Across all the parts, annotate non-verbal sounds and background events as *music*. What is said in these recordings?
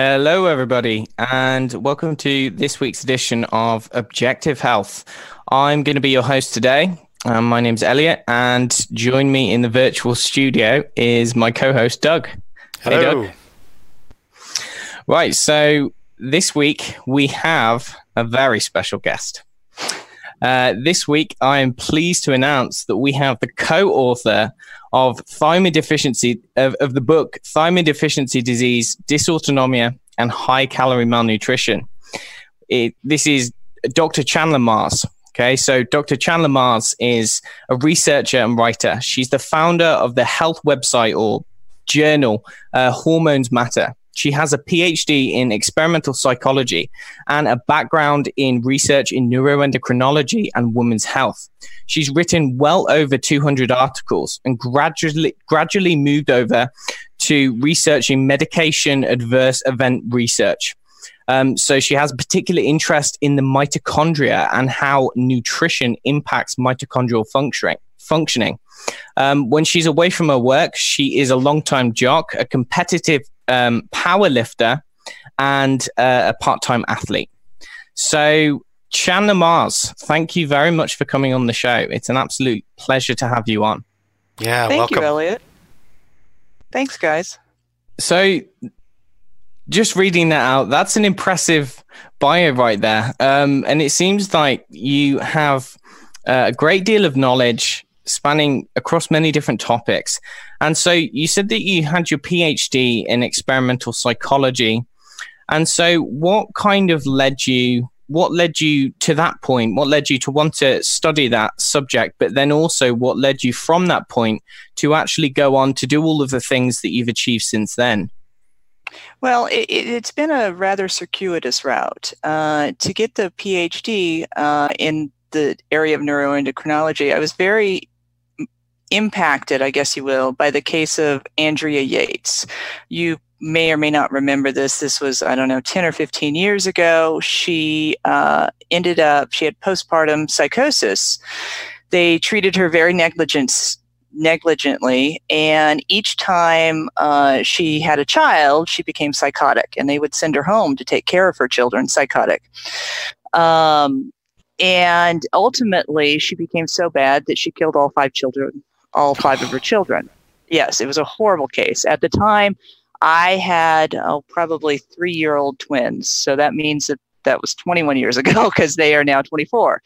Hello, everybody, and welcome to this week's edition of Objective Health. I'm going to be your host today. Um, my name's Elliot, and join me in the virtual studio is my co-host Doug. Hello. Hey, Doug. Right, so this week we have a very special guest. Uh, this week, I am pleased to announce that we have the co-author of thiamine deficiency of, of the book Thiamine Deficiency Disease, Dysautonomia, and High Calorie Malnutrition. It, this is Dr. Chandler Marrs. Okay, so Dr. Chandler Marrs is a researcher and writer. She's the founder of the health website or journal uh, Hormones Matter. She has a PhD in experimental psychology and a background in research in neuroendocrinology and women's health. She's written well over 200 articles and gradually gradually moved over to researching medication adverse event research. Um, so she has a particular interest in the mitochondria and how nutrition impacts mitochondrial functioning. Functioning. Um, when she's away from her work, she is a long-time jock, a competitive um, power lifter, and uh, a part time athlete. So, Chandler Marrs, thank you very much for coming on the show. It's an absolute pleasure to have you on. Yeah, thank welcome. you, Elliot. Thanks, guys. So, just reading that out, that's an impressive bio right there. Um, and it seems like you have uh, a great deal of knowledge spanning across many different topics. And so you said that you had your PhD in experimental psychology. And so what kind of led you what led you to that point? What led you to want to study that subject, but then also what led you from that point to actually go on to do all of the things that you've achieved since then? Well, it, has been a rather circuitous route. Uh, to get the PhD uh, in the area of neuroendocrinology, I was very impacted, I guess you will, by the case of Andrea Yates. You may or may not remember this. This was, I don't know, 10 or 15 years ago. She uh, ended up, she had postpartum psychosis. They treated her very negligent, negligently, and each time uh, she had a child, she became psychotic, and they would send her home to take care of her children, psychotic. Um, and ultimately, she became so bad that she killed all five children all five of her *sighs* children. Yes, it was a horrible case. At the time, I had oh, probably three year old twins. So that means that that was 21 years *laughs* ago because they are now 24.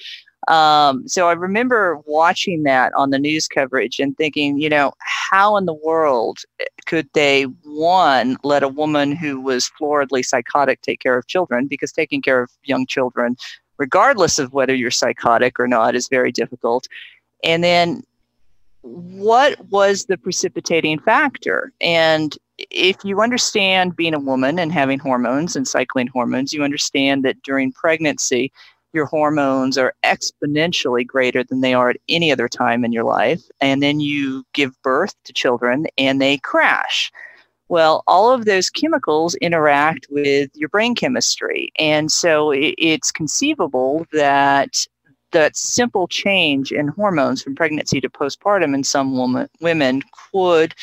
Um, so I remember watching that on the news coverage and thinking, you know, how in the world could they, one, let a woman who was floridly psychotic take care of children? Because taking care of young children, regardless of whether you're psychotic or not, is very difficult. And then what was the precipitating factor? And if you understand being a woman and having hormones and cycling hormones, you understand that during pregnancy, your hormones are exponentially greater than they are at any other time in your life. And then you give birth to children and they crash. Well, all of those chemicals interact with your brain chemistry. And so it's conceivable that that simple change in hormones from pregnancy to postpartum in some woman, women could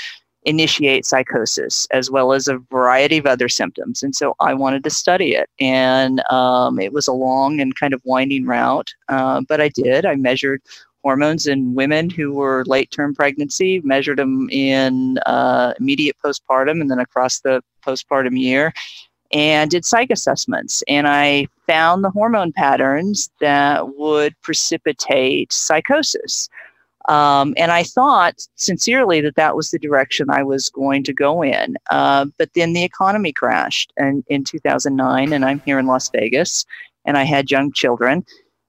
initiate psychosis as well as a variety of other symptoms. And so I wanted to study it. And um, it was a long and kind of winding route, uh, but I did. I measured hormones in women who were late term pregnancy, measured them in uh, immediate postpartum and then across the postpartum year and did psych assessments. And I found the hormone patterns that would precipitate psychosis. Um, and I thought sincerely that that was the direction I was going to go in. Uh, but then the economy crashed in, in 2009, and I'm here in Las Vegas, and I had young children,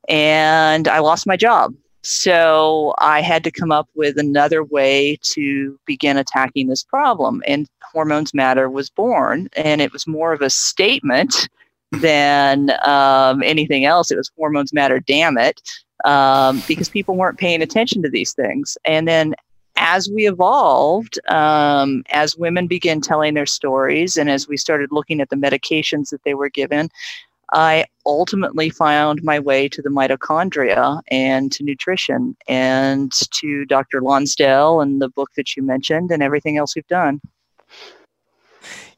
and I lost my job. So I had to come up with another way to begin attacking this problem. And Hormones Matter was born, and it was more of a statement than um, anything else. It was Hormones Matter, damn it, um, because people weren't paying attention to these things. And then as we evolved, um, as women began telling their stories, and as we started looking at the medications that they were given, I ultimately found my way to the mitochondria and to nutrition and to Dr. Lonsdale and the book that you mentioned and everything else we've done.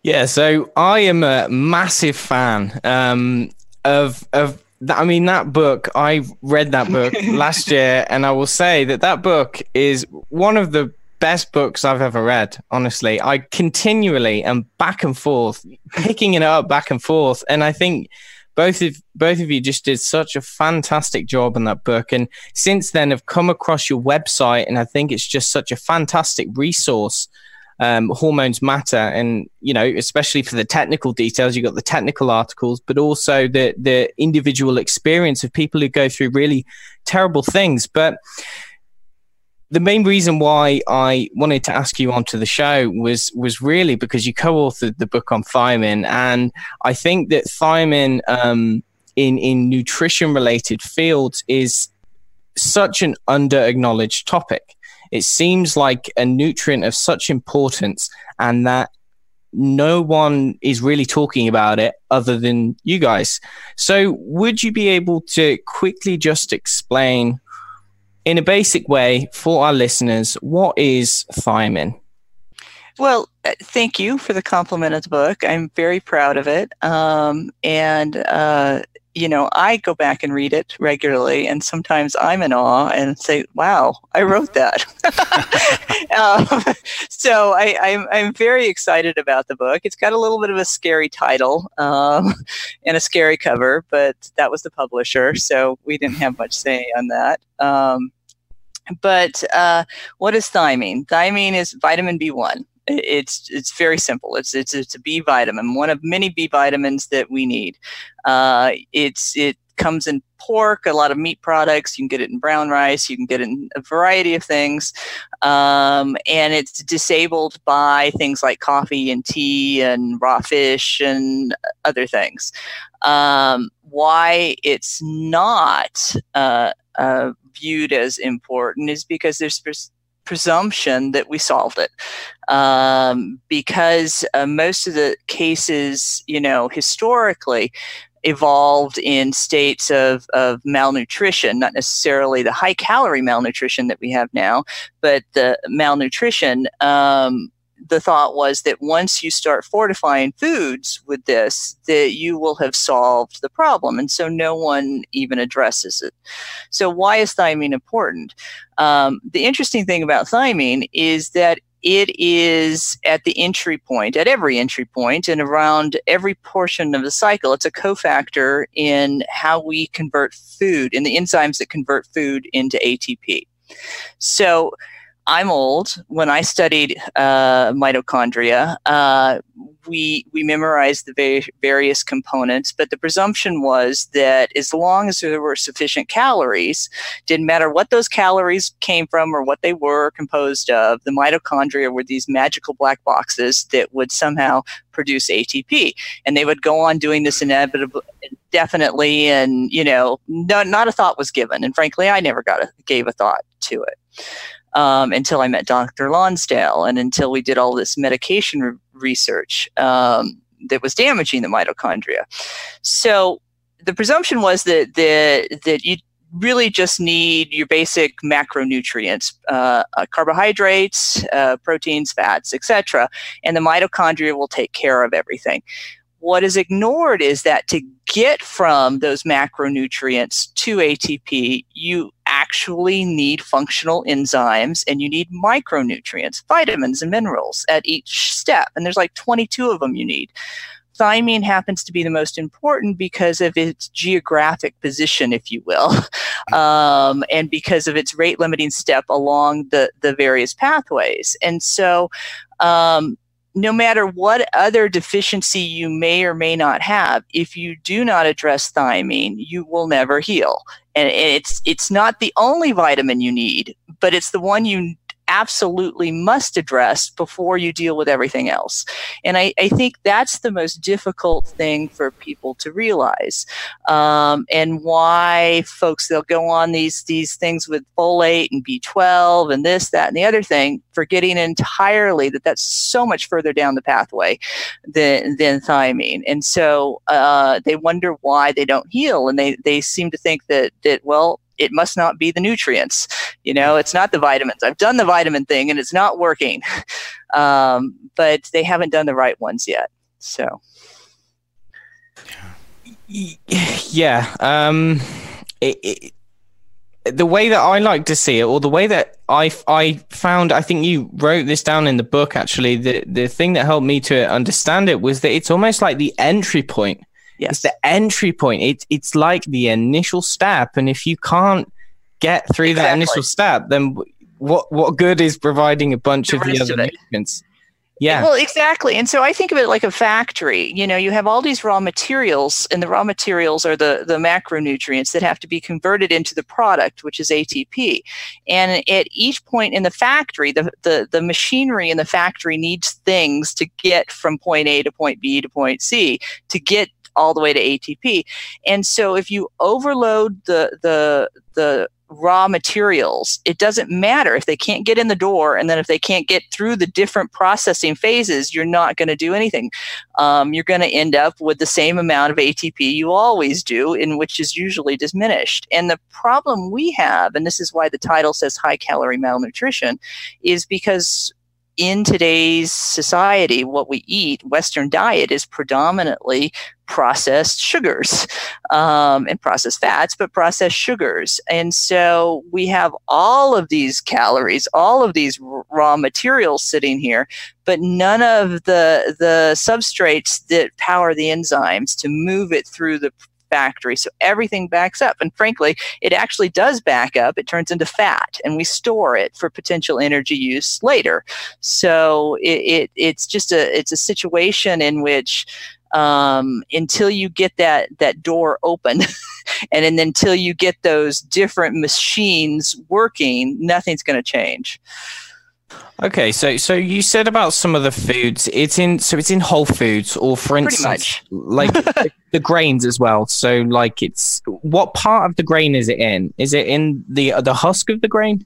Yeah, so I am a massive fan um, of of. I mean, that book. I read that book *laughs* last year, and I will say that that book is one of the best books I've ever read. Honestly, I continually am back and forth, picking it up back and forth, and I think both of both of you just did such a fantastic job on that book and since then have come across your website and i think it's just such a fantastic resource um, hormones matter. And you know especially for the technical details you've got the technical articles but also the the individual experience of people who go through really terrible things. But the main reason why I wanted to ask you onto the show was was really because you co-authored the book on thiamine, and I think that thiamine um, in in nutrition related fields is such an under acknowledged topic. It seems like a nutrient of such importance, and that no one is really talking about it other than you guys. So, would you be able to quickly just explain in a basic way for our listeners, what is thiamine? Well, uh, thank you for the compliment of the book. I'm very proud of it. Um, and uh, you know, I go back and read it regularly, and sometimes I'm in awe and say, "Wow, I wrote that." *laughs* um, so I, am I'm, I'm very excited about the book. It's got a little bit of a scary title um, *laughs* and a scary cover, but that was the publisher, so we didn't have much say on that. Um, but uh, what is thiamine? Thiamine is vitamin B1 it's it's very simple. It's it's it's a B vitamin, one of many B vitamins that we need. Uh, it's it comes in pork, a lot of meat products. You can get it in brown rice. You can get it in a variety of things, um, and it's disabled by things like coffee and tea and raw fish and other things. Um, why it's not uh, uh, viewed as important is because there's presumption that we solved it. Um, because uh, most of the cases, you know, historically evolved in states of, of malnutrition, not necessarily the high calorie malnutrition that we have now, but the malnutrition um, the thought was that once you start fortifying foods with this, that you will have solved the problem. And so no one even addresses it. So why is thiamine important? Um, the interesting thing about thiamine is that it is at the entry point, at every entry point, and around every portion of the cycle. It's a cofactor in how we convert food, in the enzymes that convert food into ATP. So I'm old. When I studied uh, mitochondria, uh, we we memorized the va- various components, but the presumption was that as long as there were sufficient calories, didn't matter what those calories came from or what they were composed of. The mitochondria were these magical black boxes that would somehow produce ATP, and they would go on doing this inevitably indefinitely, and you know, not not a thought was given. And frankly, I never got a, gave a thought to it um, until I met Dr. Lonsdale and until we did all this medication re- research um, that was damaging the mitochondria. So the presumption was that the, that you really just need your basic macronutrients uh, uh, carbohydrates uh, proteins fats etc and the mitochondria will take care of everything what is ignored is that to get from those macronutrients to ATP, you actually need functional enzymes and you need micronutrients, vitamins and minerals at each step. And there's like 22 of them you need. Thiamine happens to be the most important because of its geographic position, if you will, um, and because of its rate limiting step along the, the various pathways. And so, um, no matter what other deficiency you may or may not have, if you do not address thiamine, you will never heal. And it's it's not the only vitamin you need, but it's the one you absolutely must address before you deal with everything else. And I, I think that's the most difficult thing for people to realize. Um, and why folks they'll go on these these things with folate and B12 and this, that, and the other thing, forgetting entirely that that's so much further down the pathway than than thiamine. And so uh, they wonder why they don't heal, and they they seem to think that that well it must not be the nutrients. You know, it's not the vitamins. I've done the vitamin thing and it's not working. *laughs* Um, but they haven't done the right ones yet. So. Yeah. Um, it, it, the way that I like to see it, or the way that I, I found, I think you wrote this down in the book actually. The, the thing that helped me to understand it was that it's almost like the entry point. Yes. It's the entry point. It, it's like the initial step. And if you can't get through exactly. that initial step, then what, what good is providing a bunch the of the other movements? Yeah. Well, exactly. And so I think of it like a factory. You know, you have all these raw materials, and the raw materials are the, the macronutrients that have to be converted into the product, which is ATP. And at each point in the factory, the, the, the machinery in the factory needs things to get from point A to point B to point C to get all the way to ATP. And so if you overload the the the raw materials. It doesn't matter if they can't get in the door, and then if they can't get through the different processing phases, you're not going to do anything. Um, you're going to end up with the same amount of ATP you always do, in which is usually diminished. And the problem we have, and this is why the title says high calorie malnutrition, is because in today's society, what we eat, Western diet, is predominantly processed sugars um, and processed fats, but processed sugars. And so we have all of these calories, all of these raw materials sitting here, but none of the the substrates that power the enzymes to move it through the factory. So everything backs up. And frankly, it actually does back up. It turns into fat and we store it for potential energy use later. So it, it it's just a it's a situation in which um, until you get that that door open *laughs* and then until you get those different machines working, nothing's going to change. Okay, so so you said about some of the foods. It's in so it's in Whole Foods, or for instance, *laughs* like the grains as well. So like it's what part of the grain is it in? Is it in the the husk of the grain?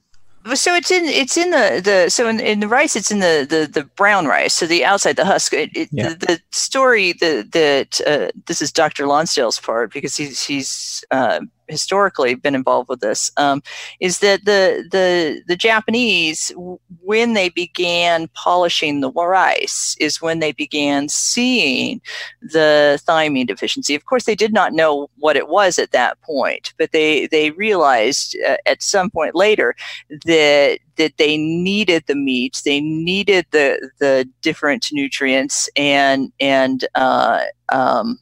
So it's in it's in the the so in, in the rice it's in the, the the brown rice so the outside the husk it, it, yeah. the, the, story that that uh, this is Dr. Lonsdale's part because he's he's uh, historically been involved with this um, is that the the the Japanese when they began polishing the rice is when they began seeing the thiamine deficiency. Of course, they did not know what it was at that point, but they they realized uh, at some point later that that they needed the meat, they needed the the different nutrients and and uh, um,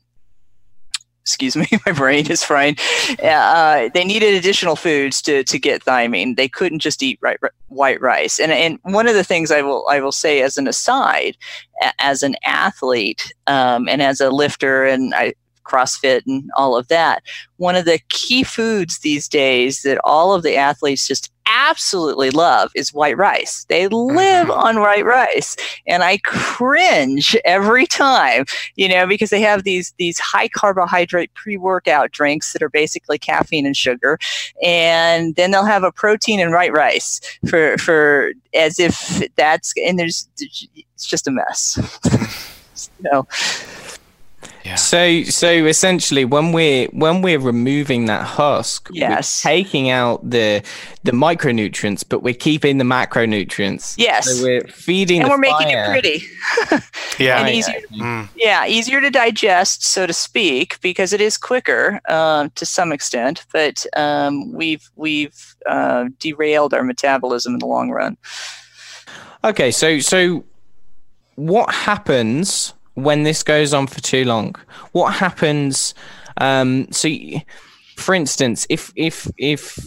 excuse me, *laughs* my brain is frying. Uh, they needed additional foods to, to get thiamine. They couldn't just eat right, white rice. And and one of the things I will I will say as an aside, as an athlete um, and as a lifter, and I CrossFit and all of that. One of the key foods these days that all of the athletes just absolutely love is white rice. They live mm-hmm. on white rice. And I cringe every time, you know, because they have these these high carbohydrate pre-workout drinks that are basically caffeine and sugar. And then they'll have a protein and white rice for for as if that's and there's it's just a mess. *laughs* know. Yeah. So so essentially when we're when we're removing that husk, yes. we're taking out the the micronutrients, but we're keeping the macronutrients. Yes. So we're feeding And we're fire. making it pretty. *laughs* yeah. and easier, mm. Yeah, easier to digest, so to speak, because it is quicker um, to some extent, but um, we've we've uh, derailed our metabolism in the long run. Okay, so so what happens when this goes on for too long? What happens? Um, so, for instance, if if if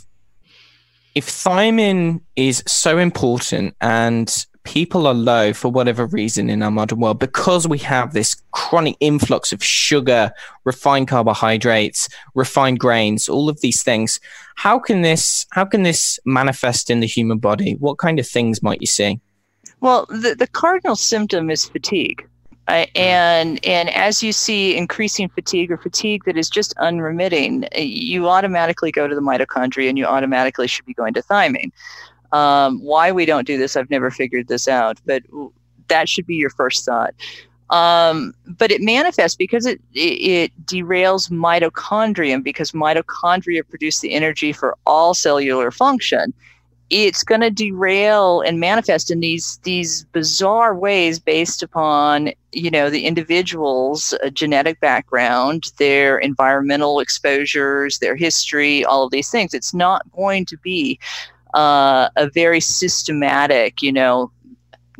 if thiamine is so important and people are low for whatever reason in our modern world because we have this chronic influx of sugar, refined carbohydrates, refined grains, all of these things. How can this how can this manifest in the human body? What kind of things might you see? Well, the, the cardinal symptom is fatigue. Uh, and and as you see increasing fatigue or fatigue that is just unremitting, uh, you automatically go to the mitochondria and you automatically should be going to thiamine. Um, why we don't do this, I've never figured this out, but that should be your first thought. Um, but it manifests because it, it, it derails mitochondria because mitochondria produce the energy for all cellular function it's going to derail and manifest in these these bizarre ways based upon you know the individual's uh, genetic background their environmental exposures their history all of these things. It's not going to be uh, a very systematic you know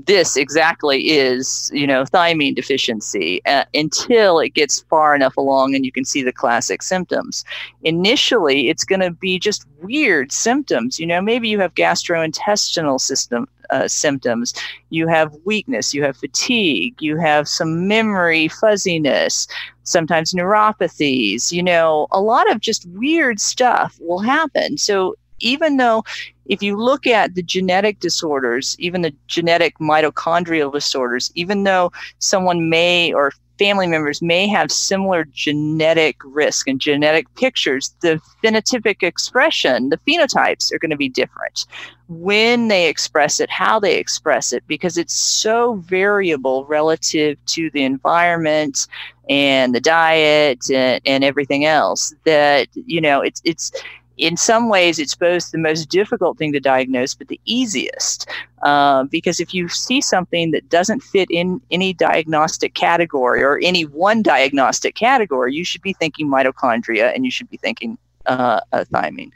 this exactly is, you know, thiamine deficiency uh, until it gets far enough along and you can see the classic symptoms. Initially, it's going to be just weird symptoms. You know, maybe you have gastrointestinal system uh, symptoms. You have weakness, you have fatigue, you have some memory fuzziness, sometimes neuropathies. You know, a lot of just weird stuff will happen. So even though if you look at the genetic disorders, even the genetic mitochondrial disorders, even though someone may or family members may have similar genetic risk and genetic pictures, the phenotypic expression, the phenotypes are going to be different. When they express it, how they express it, because it's so variable relative to the environment and the diet and, and everything else that, you know, it's, it's, in some ways, it's both the most difficult thing to diagnose, but the easiest. Uh, because if you see something that doesn't fit in any diagnostic category or any one diagnostic category, you should be thinking mitochondria and you should be thinking uh, thiamine.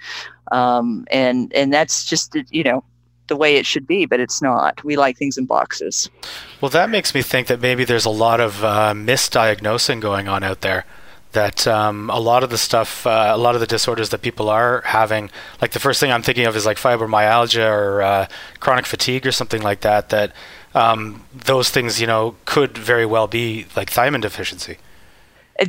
Um, and and that's just you know the way it should be, but it's not. We like things in boxes. Well, that makes me think that maybe there's a lot of uh, misdiagnosing going on out there that um, a lot of the stuff, uh, a lot of the disorders that people are having, like the first thing I'm thinking of is like fibromyalgia or uh, chronic fatigue or something like that, that um, those things, you know, could very well be like thiamine deficiency.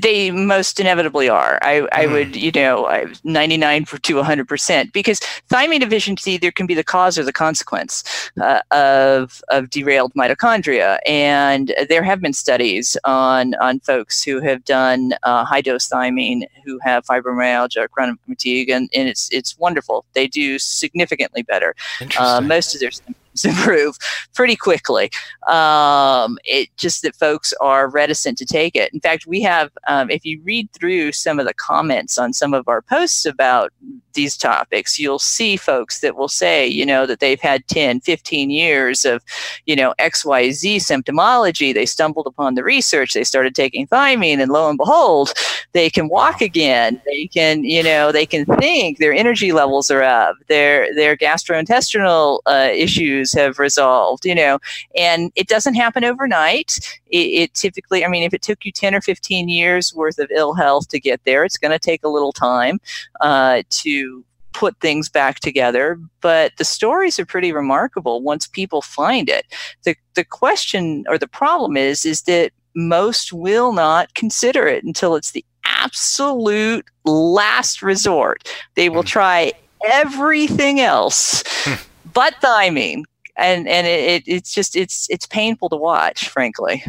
They most inevitably are. I, I mm. would, you know, I, 99 to 100% because thiamine deficiency, there can be the cause or the consequence uh, of, of derailed mitochondria. And there have been studies on, on folks who have done uh, high dose thiamine who have fibromyalgia or chronic fatigue, and, and it's, it's wonderful. They do significantly better. Uh, most of their symptoms improve pretty quickly. Um, it just that folks are reticent to take it. In fact, we have, um, if you read through some of the comments on some of our posts about these topics, you'll see folks that will say, you know, that they've had 10, 15 years of, you know, XYZ symptomology. They stumbled upon the research, they started taking thiamine, and lo and behold, they can walk again. They can, you know, they can think, their energy levels are up, their, their gastrointestinal uh, issues have resolved, you know, and it doesn't happen overnight. It, it typically, I mean, if it took you 10 or 15 years worth of ill health to get there, it's going to take a little time uh, to put things back together but the stories are pretty remarkable once people find it the the question or the problem is is that most will not consider it until it's the absolute last resort they will hmm. try everything else hmm. but thiamine and and it, it's just it's it's painful to watch frankly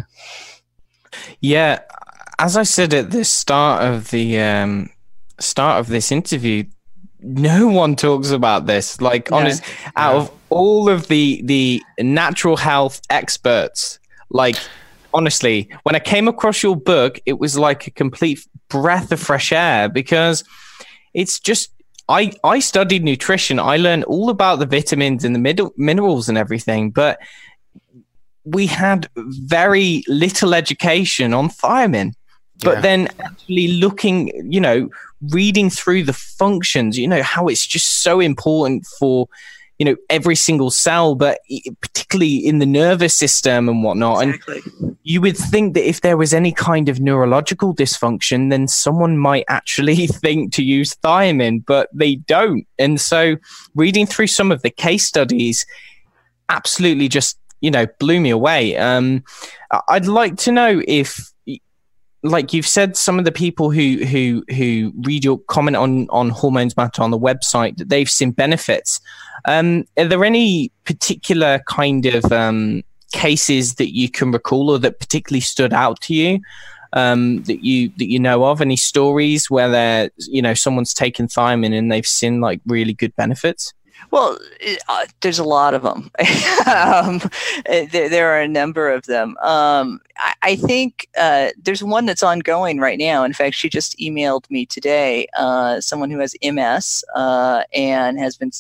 yeah as i said at the start of the um start of this interview no *laughs* one talks about this. Like, no. honest, out of all of the the natural health experts, like honestly, when I came across your book, it was like a complete breath of fresh air because it's just I I studied nutrition. I learned all about the vitamins and the middle, minerals and everything, but we had very little education on thiamine. But yeah. then actually looking, you know, reading through the functions, you know, how it's just so important for, you know, every single cell, but particularly in the nervous system and whatnot. Exactly. And you would think that if there was any kind of neurological dysfunction, then someone might actually *laughs* think to use thiamine, but they don't. And so reading through some of the case studies absolutely just, you know, blew me away. Um, I'd like to know if like you've said, some of the people who who who read your comment on on hormones matter on the website that they've seen benefits. Um, are there any particular kind of um, cases that you can recall or that particularly stood out to you um, that you that you know of? Any stories where there you know someone's taken thiamine and they've seen like really good benefits? Well, uh, there's a lot of them. *laughs* um, there, there, are a number of them. Um, I, I, think uh, there's one that's ongoing right now. In fact, she just emailed me today. Uh, someone who has MS uh, and has been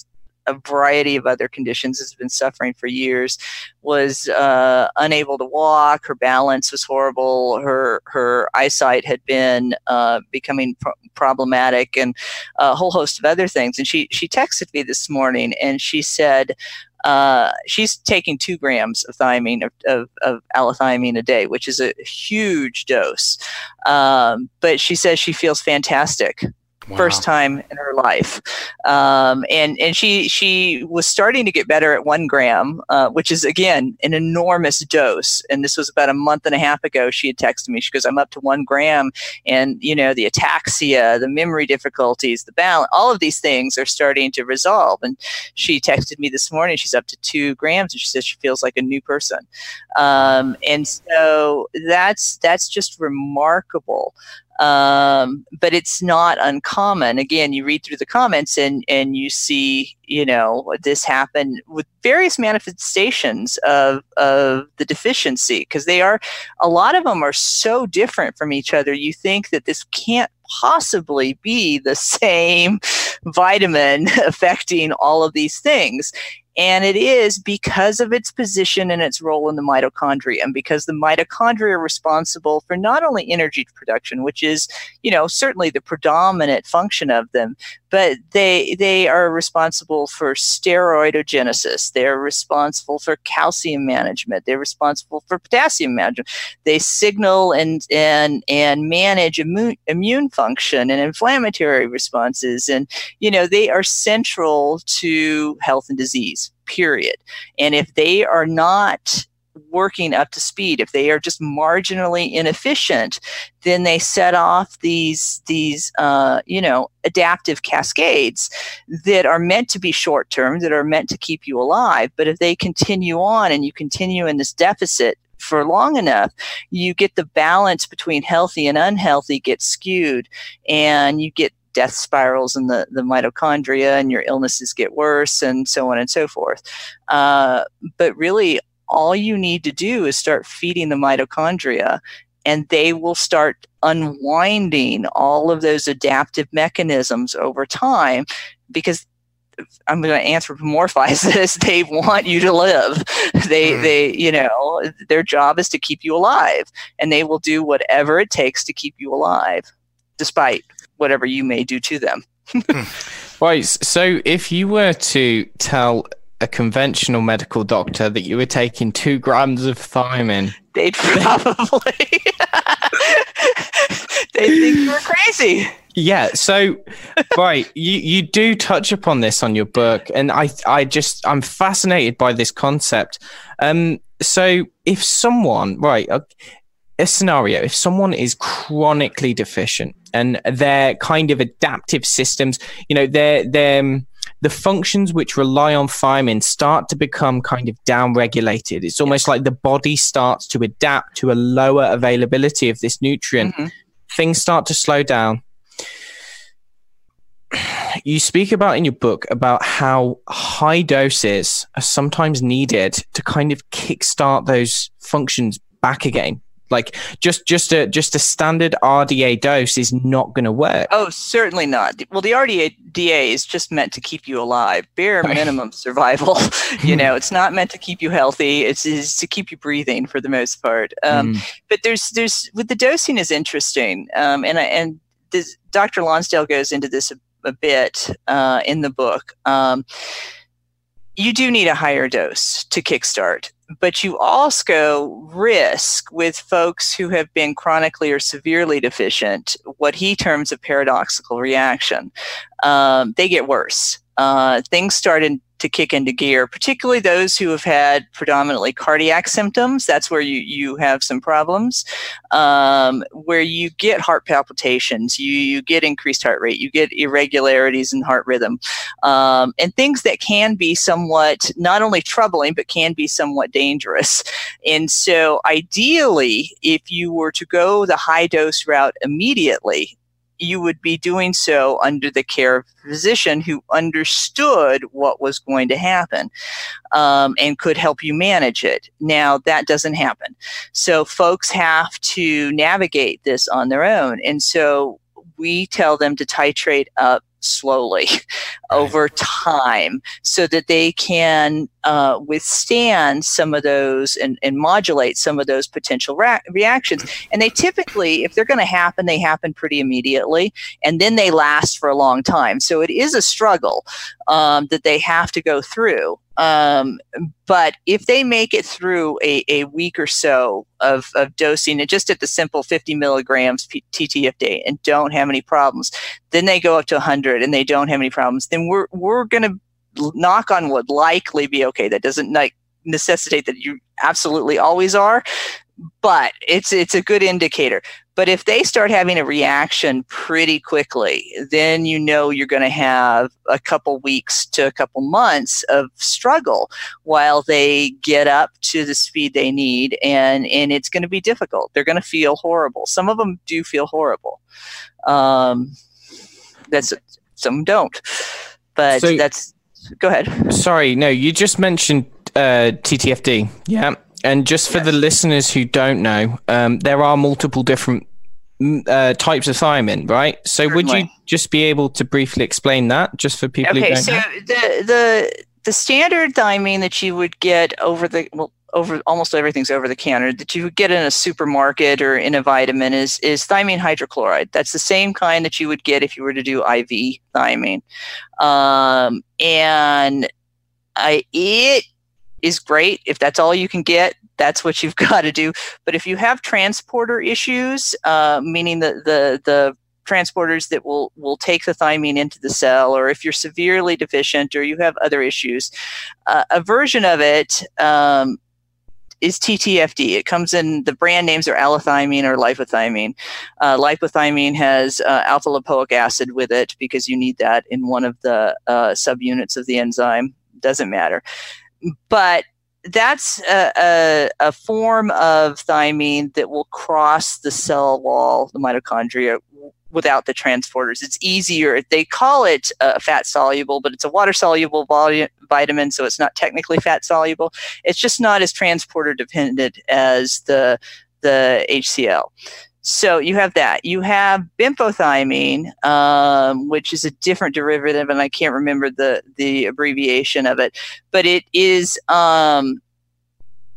a variety of other conditions, has been suffering for years, was uh, unable to walk. Her balance was horrible. Her her eyesight had been uh, becoming pro- problematic, and a whole host of other things. And she she texted me this morning, and she said. Uh, she's taking two grams of thiamine of, of, of, allithiamine a day, which is a huge dose. Um, but she says she feels fantastic Wow. first time in her life. Um, and and she she was starting to get better at one gram uh, which is again an enormous dose. And this was about a month and a half ago she had texted me. She goes i'm up to one gram and you know the ataxia the memory difficulties the balance all of these things are starting to resolve. And she texted me this morning. She's up to two grams and she says she feels like a new person. Um, and so that's that's just remarkable um, but it's not uncommon. Again, you read through the comments and and you see, you know, this happen with various manifestations of of the deficiency because they are a lot of them are so different from each other. You think that this can't possibly be the *laughs* same vitamin *laughs* affecting all of these things. And it is because of its position and its role in the mitochondria, and because the mitochondria are responsible for not only energy production, which is, you know, certainly the predominant function of them, but they they are responsible for steroidogenesis. They're responsible for calcium management. They're responsible for potassium management. They signal and and and manage immune immune function and inflammatory responses, and you know they are central to health and disease period. And if they are not working up to speed if they are just marginally inefficient then they set off these these uh, you know adaptive cascades that are meant to be short term that are meant to keep you alive but if they continue on and you continue in this deficit for long enough, you get the balance between healthy and unhealthy gets skewed, and you get death spirals in the, the mitochondria and your illnesses get worse and so on and so forth. Uh, but really, all you need to do is start feeding the mitochondria and they will start unwinding all of those adaptive mechanisms over time because I'm going to anthropomorphize *laughs* this. They want you to live. They, mm. they, you know, their job is to keep you alive, and they will do whatever it takes to keep you alive, despite whatever you may do to them. right. So if you were to tell a conventional medical doctor that you were taking two grams of thiamine, they'd *laughs* probably *laughs* they think you were crazy. Yeah, so right, you you do touch upon this on your book, and I I just I'm fascinated by this concept. Um, so if someone right, a, scenario, if someone is chronically deficient and their kind of adaptive systems, you know, their their um, the functions which rely on thiamine start to become kind of downregulated. It's almost like the body starts to adapt to a lower availability of this nutrient. Mm-hmm. Things start to slow down. You speak about in your book about how high doses are sometimes needed to kind of kickstart those functions back again like just just a just a standard RDA dose is not going to work. Oh, certainly not. Well, the RDA is just meant to keep you alive, bare minimum survival. *laughs* you know, it's not meant to keep you healthy. It's, it's to keep you breathing for the most part. Um, mm. But there's there's with the dosing is interesting, um, and and this, Dr. Lonsdale goes into this a, a bit uh, in the book. Um, you do need a higher dose to kickstart but you also risk with folks who have been chronically or severely deficient what he terms a paradoxical reaction. Um, they get worse. Uh, things started to kick into gear, particularly those who have had predominantly cardiac symptoms. That's where you, you have some problems, um, where you get heart palpitations, you, you get increased heart rate, you get irregularities in heart rhythm, um, and things that can be somewhat not only troubling, but can be somewhat dangerous. And so, ideally, if you were to go the high dose route immediately, you would be doing so under the care of a physician who understood what was going to happen um, and could help you manage it. Now, that doesn't happen. So, folks have to navigate this on their own. And so, we tell them to titrate up slowly *laughs* over time so that they can uh, withstand some of those and, and modulate some of those potential ra- reactions. And they typically, if they're going to happen, they happen pretty immediately and then they last for a long time. So it is a struggle um, that they have to go through. Um, but if they make it through a, a week or so of, of dosing and just at the simple 50 milligrams TTF day and don't have any problems, then they go up to 100 and they don't have any problems, then we're, we're going to knock on wood likely be okay. That doesn't like necessitate that you absolutely always are, but it's it's a good indicator. But if they start having a reaction pretty quickly, then you know you're going to have a couple weeks to a couple months of struggle while they get up to the speed they need, and and it's going to be difficult. They're going to feel horrible. Some of them do feel horrible. Um, that's some don't, but so, that's. Go ahead. Sorry, no, you just mentioned uh, TTFD, yeah. And just for yes. the listeners who don't know, um, there are multiple different mm, uh, types of thiamine, right? So Certainly. would you just be able to briefly explain that, just for people okay, who don't so know? the the the standard thiamine that you would get over the well over almost everything's over the counter that you would get in a supermarket or in a vitamin is is thiamine hydrochloride. That's the same kind that you would get if you were to do IV thiamine, um, and I, it is great. If that's all you can get, that's what you've *laughs* got to do. But if you have transporter issues, uh, meaning the, the, the transporters that will, will take the thiamine into the cell, or if you're severely deficient or you have other issues, uh, a version of it um, is TTFD. It comes in the brand names are allithiamine or lipothiamine. Uh, lipothiamine has uh, alpha lipoic acid with it because you need that in one of the uh, subunits of the enzyme. Doesn't matter but that's a, a, a, form of thiamine that will cross the cell wall, the mitochondria, without the transporters. It's easier. They call it uh, fat soluble, but it's a water soluble vitamin, so it's not technically fat soluble. It's just not as transporter dependent as the the HCl. So you have that. You have benfotiamine, um, which is a different derivative, and I can't remember the the abbreviation of it, but it is um,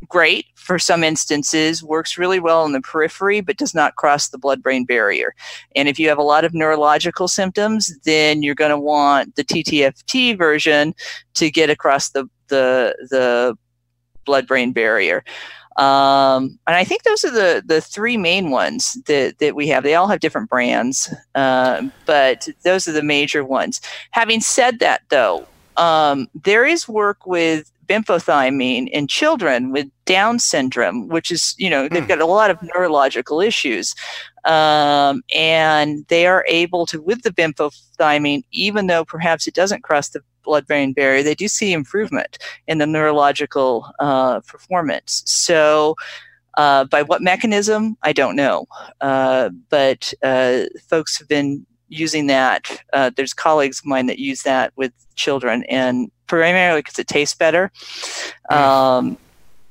great for some instances. Works really well in the periphery, but does not cross the blood-brain barrier. And if you have a lot of neurological symptoms, then you're going to want the TTFD version to get across the the the blood-brain barrier. Um, and I think those are the the three main ones that that we have. They all have different brands, uh, but those are the major ones. Having said that, though, um, there is work with benfotiamine in children with Down syndrome, which is, you know, they've hmm. got a lot of neurological issues. Um, and they are able to, with the benfotiamine, even though perhaps it doesn't cross the blood brain barrier, they do see improvement in the neurological uh, performance. So, uh, by what mechanism, I don't know. Uh, but uh, folks have been using that. Uh, there's colleagues of mine that use that with children, and primarily because it tastes better. Um,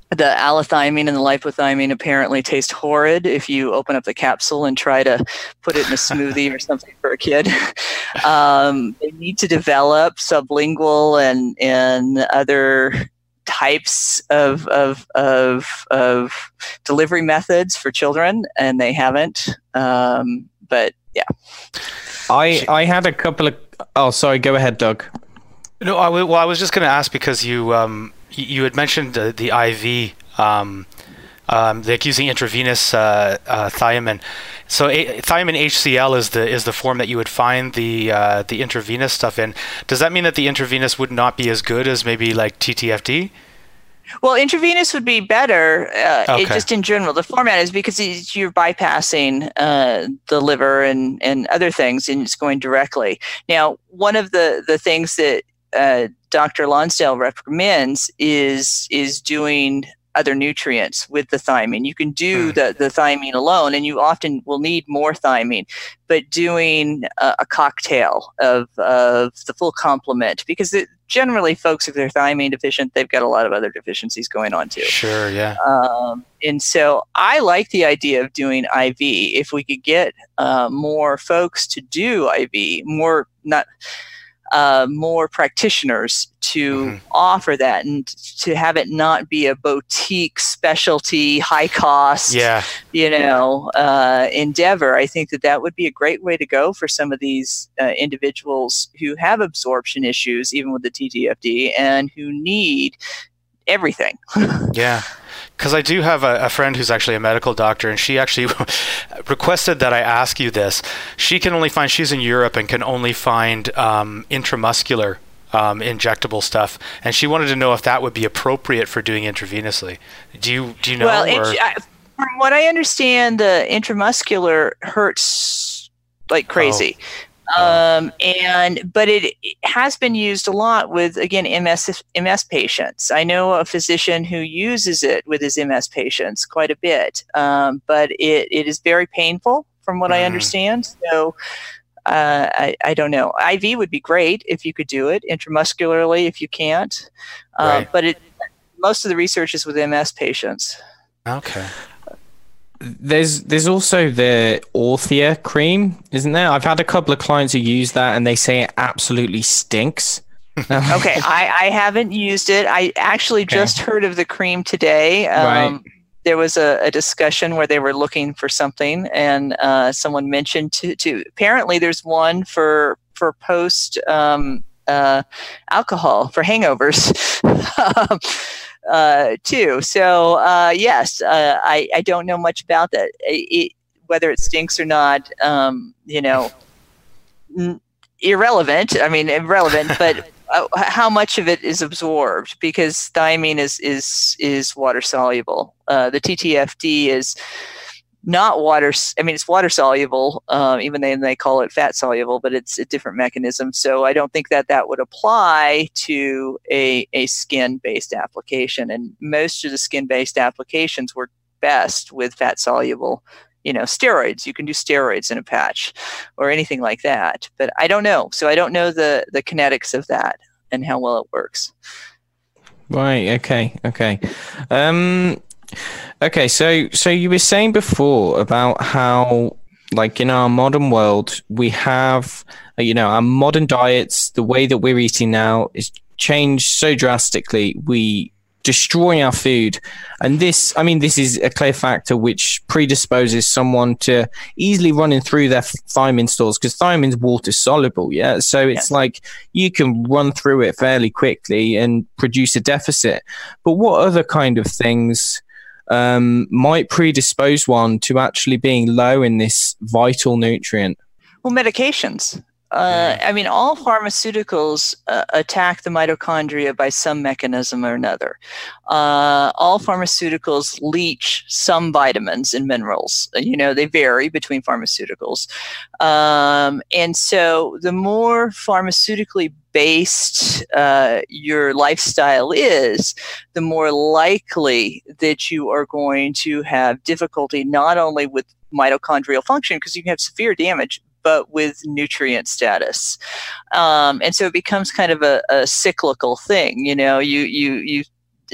the allithiamine and the lipothiamine apparently taste horrid if you open up the capsule and try to put it in a *laughs* smoothie or something for a kid. Um, they need to develop sublingual and and other types of, of, of, of delivery methods for children, and they haven't. Um, but yeah. I, I had a couple of. Oh, sorry. Go ahead, Doug. No, I, well, I was just going to ask because you um, you had mentioned the, the IV, um, um, like using intravenous uh, uh, thiamine. So a- thiamine HCl is the is the form that you would find the uh, the intravenous stuff in. Does that mean that the intravenous would not be as good as maybe like TTFD? Well, intravenous would be better. Uh, okay. it, just in general, the format is because you're bypassing uh, the liver and, and other things, and it's going directly. Now, one of the the things that uh, Dr. Lonsdale recommends is is doing other nutrients with the thiamine. You can do mm. the, the thiamine alone, and you often will need more thiamine. But doing a, a cocktail of, of the full complement, because it, generally, folks, if they're thiamine deficient, they've got a lot of other deficiencies going on too. Sure, yeah. Um, and so I like the idea of doing IV. If we could get uh, more folks to do IV, more not uh, more practitioners to mm-hmm. offer that and to have it not be a boutique specialty high cost yeah. you know uh, endeavor i think that that would be a great way to go for some of these uh, individuals who have absorption issues even with the ttfd and who need everything *laughs* yeah because I do have a, a, friend who's actually a medical doctor, and she actually *laughs* requested that I ask you this. She can only find she's in Europe and can only find um, intramuscular um, injectable stuff, and she wanted to know if that would be appropriate for doing intravenously. Do you do you know? Well, I, from what I understand, the intramuscular hurts like crazy. Oh. Um, and but it, it, has been used a lot with again MS MS patients. I know a physician who uses it with his MS patients quite a bit, um, but it, it is very painful from what mm. I understand. So. Uh, I, I don't know. IV would be great if you could do it intramuscularly if you can't, uh, right. but it most of the research is with MS patients. Okay there's there's also the Orthia cream, isn't there? I've had a couple of clients who use that and they say it absolutely stinks. *laughs* okay, I, I haven't used it. I actually okay. just heard of the cream today. Um, right. There was a, a, discussion where they were looking for something, and uh, someone mentioned to, to apparently there's one for for post um, uh, alcohol for hangovers. *laughs* Uh, too. So uh, yes, uh, I I don't know much about that. It, whether it stinks or not, um, you know, n- irrelevant. I mean, irrelevant, but. *laughs* Uh, how much of it is absorbed because thiamine is is is water soluble. Uh, the TTFD is not water. I mean, it's water soluble, uh, even though they call it fat soluble, but it's a different mechanism. So I don't think that that would apply to a, a skin based application. And most of the skin based applications work best with fat soluble. You know, steroids. You can do steroids in a patch, or anything like that. But I don't know. So I don't know the the kinetics of that and how well it works. Right. Okay. Okay. Um, Okay, so so you were saying before about how like in our modern world we have uh, you know our modern diets the way that we're eating now is changed so drastically we destroy our food. And this i mean this is a clear factor which predisposes someone to easily running through their thiamine stores because thiamine's water soluble yeah? So it's yeah. like you can run through it fairly quickly and produce a deficit. But what other kind of things um, might predispose one to actually being low in this vital nutrient? Well, medications. Uh, I mean, all pharmaceuticals uh, attack the mitochondria by some mechanism or another. Uh, all pharmaceuticals leach some vitamins and minerals. Uh, you know, they vary between pharmaceuticals. Um, and so the more pharmaceutically based uh, your lifestyle is, the more likely that you are going to have difficulty not only with mitochondrial function, because you can have severe damage, but with nutrient status. Um, and so it becomes kind of a, a cyclical thing. You know, you you you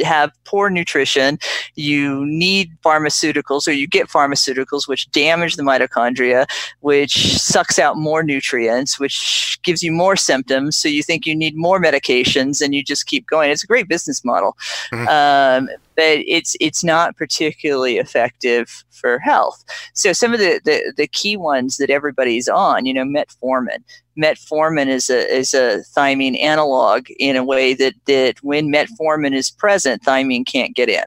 have poor nutrition, you need pharmaceuticals or you get pharmaceuticals which damage the mitochondria, which sucks out more nutrients, which gives you more symptoms. So you think you need more medications and you just keep going. It's a great business model. Mm-hmm. Um, but it's it's not particularly effective for health. So some of the, the, the key ones that everybody's on, you know, metformin. Metformin is a is a thiamine analog in a way that that when metformin is present, thiamine can't get in.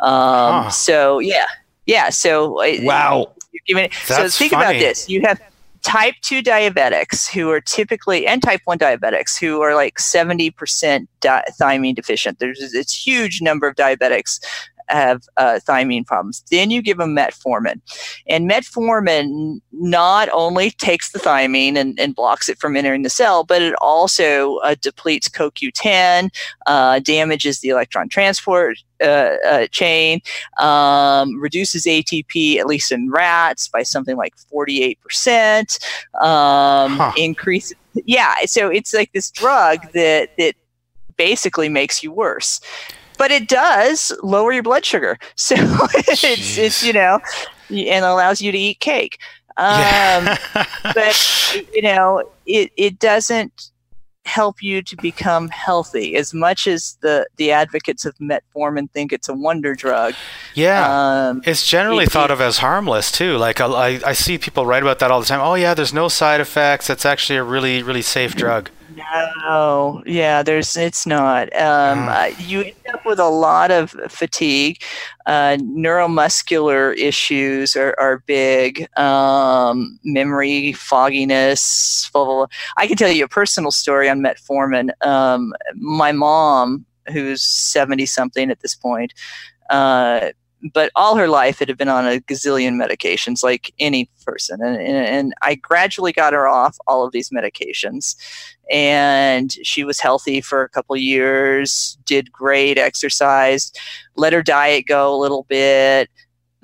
Um, huh. So yeah, yeah. So wow. uh, wow. so think funny. about this. You have type 2 diabetics who are typically and type 1 diabetics who are like 70% di- thiamine deficient. There's this huge number of diabetics have uh, thiamine problems. Then you give them metformin, and metformin not only takes the thiamine and, and blocks it from entering the cell, but it also uh, depletes CoQ10, uh, damages the electron transport uh, uh, chain, um, reduces ATP, at least in rats, by something like 48%, um, huh. increases. Yeah, so it's like this drug that, that basically makes you worse. But it does lower your blood sugar. *laughs* So it's, it's, you know, and allows you to eat cake. Um, yeah. *laughs* but, you know, it, it doesn't help you to become healthy. As much as the the advocates of metformin think it's a wonder drug yeah. um, it's generally it, thought it, of as harmless too. Like I, I see people write about that all the time. Oh yeah there's no side effects. It's actually a really really safe drug no, yeah, there's it's not. Um, uh, you end up with a lot of fatigue. Uh, neuromuscular issues are, are big. Um, memory, fogginess. Blah, blah, blah. I can tell you a personal story on metformin. Um, my mom, who's seventy something at this point, uh, but all her life it had been on a gazillion medications like any person and, and, i gradually got her off all of these medications and she was healthy for a couple years did great exercised let her diet go a little bit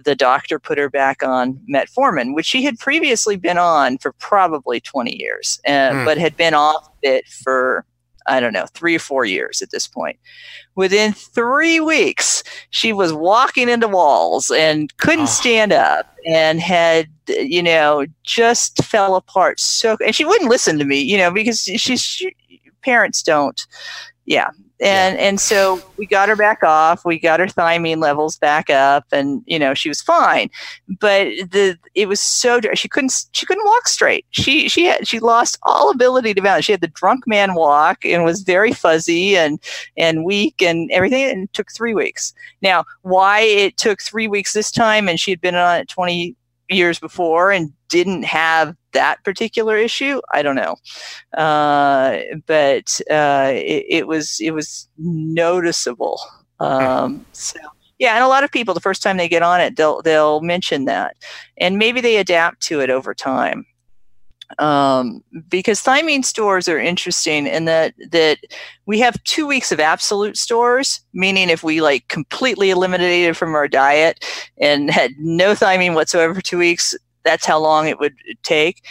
the doctor put her back on metformin which she had previously been on for probably 20 years uh, mm. but had been off it for I don't know, three or four years at this point. Within three weeks, she was walking into walls and couldn't oh. stand up and had, you know, just fell apart. So, and she wouldn't listen to me, you know, because she's, she, parents don't, yeah, and yeah. and so we got her back off we got her thiamine levels back up and you know she was fine. But the it was so she couldn't she couldn't walk straight. She she had she lost all ability to balance. She had the drunk man walk and was very fuzzy and and weak and everything and it took three weeks. Now why it took three weeks this time and she had been on it 20 years before and didn't have that particular issue i don't know. Uh, but uh, it, it, was it was noticeable. Um, so yeah and a lot of people the first time they get on it they'll they'll mention that. And maybe they adapt to it over time um, because thiamine stores are interesting in that that we have two weeks of absolute stores, meaning if we like completely eliminated from our diet and had no thiamine whatsoever for two weeks, that's how long it would take.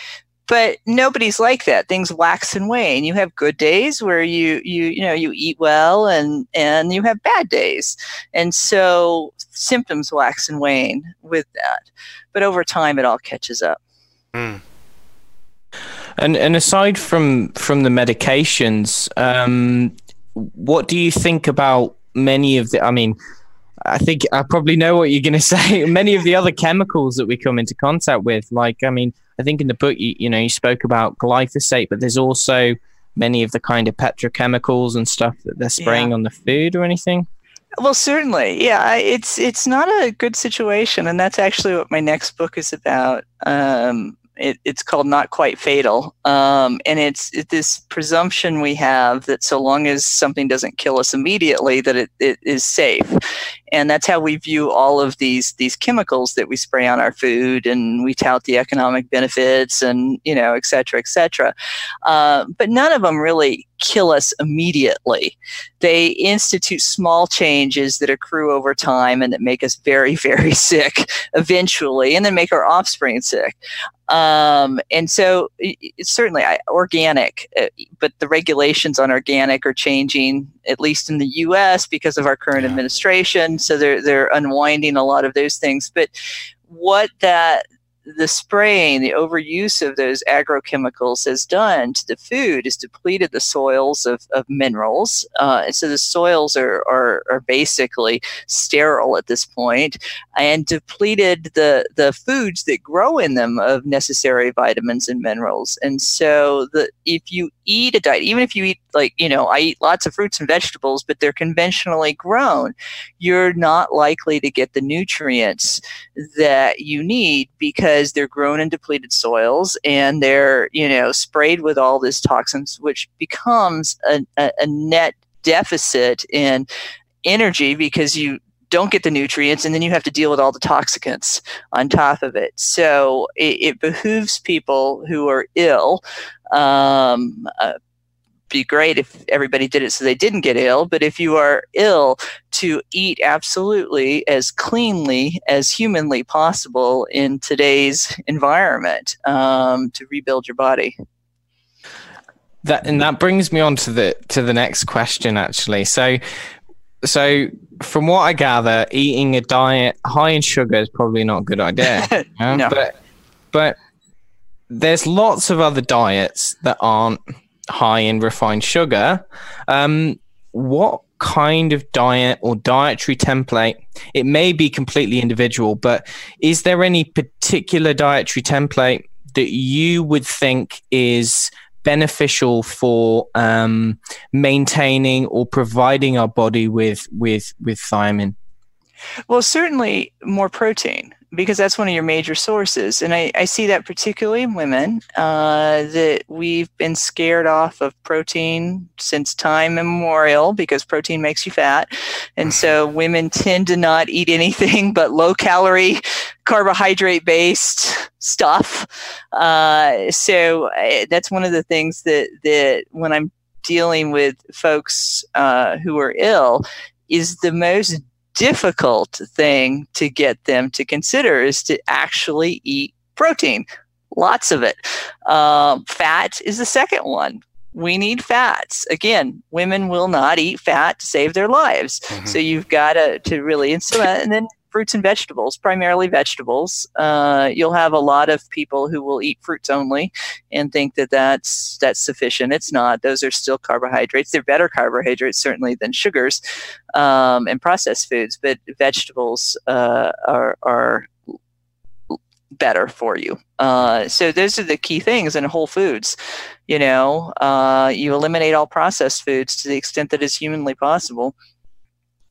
But nobody's like that. Things wax and wane. You have good days where you you you know you eat well, and and you have bad days, and so symptoms wax and wane with that. But over time, it all catches up. Mm. And and aside from from the medications, um, what do you think about many of the? I mean, I think I probably know what you're going *laughs* to say. many of the other chemicals that we come into contact with, like I mean, I think in the book you you know you spoke about glyphosate, but there's also many of the kind of petrochemicals and stuff that they're spraying yeah. on the food or anything. Well, certainly, yeah. It's it's not a good situation, and that's actually what my next book is about. Um, it, it's called Not Quite Fatal. Um, and it's, this presumption we have that so long as something doesn't kill us immediately, that it, it is safe. And that's how we view all of these these chemicals that we spray on our food, and we tout the economic benefits, and you know, et cetera, et cetera. Uh, but none of them really kill us immediately. They institute small changes that accrue over time and that make us very, *laughs* very sick eventually, and then make our offspring sick. Um, and so, certainly organic, uh, but the regulations on organic are changing, at least in the U.S. because of our current yeah. administration. So they're they're unwinding a lot of those things. But what that the spraying, the overuse of those agrochemicals has done to the food is depleted the soils of, of minerals. Uh, so the soils are, are, are basically sterile at this point and depleted the, the foods that grow in them of necessary vitamins and minerals. And so the, if you eat a diet, even if you eat like, you know, I eat lots of fruits and vegetables, but they're conventionally grown, you're not likely to get the nutrients that you need because they're grown in depleted soils and they're you know sprayed with all these toxins which becomes a, a, a net deficit in energy because you don't get the nutrients, and then you have to deal with all the toxicants on top of it. So it, it behooves people who are ill. Um, uh, be great if everybody did it so they didn't get ill. But if you are ill, to eat absolutely as cleanly as humanly possible in today's environment um, to rebuild your body. That and that brings me on to the to the next question actually. So so from what I gather, eating a diet high in sugar is probably not a good idea. *laughs* no. But but there's lots of other diets that aren't high in refined sugar. Um, what kind of diet or dietary template? It may be completely individual, but is there any particular dietary template that you would think is beneficial for um, maintaining or providing our body with with with thiamine? Well, certainly more protein because that's one of your major sources. And I, I see that particularly in women, uh, that we've been scared off of protein since time immemorial because protein makes you fat. And so women tend to not eat anything *laughs* but low calorie, carbohydrate based stuff. Uh, so uh, that's one of the things that, that when I'm dealing with folks uh, who are ill, is the most difficult thing to get them to consider is to actually eat protein, lots of it. Um, fat is the second one. We need fats. Again, women will not eat fat to save their lives. Mm-hmm. So you've got to, to really insulate. And then fruits and vegetables, primarily vegetables. Uh, you'll have a lot of people who will eat fruits only and think that that's that's sufficient. It's not. Those are still carbohydrates. They're better carbohydrates certainly than sugars um, and processed foods, but vegetables uh, are are better for you. Uh, so those are the key things in Whole Foods. You know, uh, you eliminate all processed foods to the extent that is humanly possible,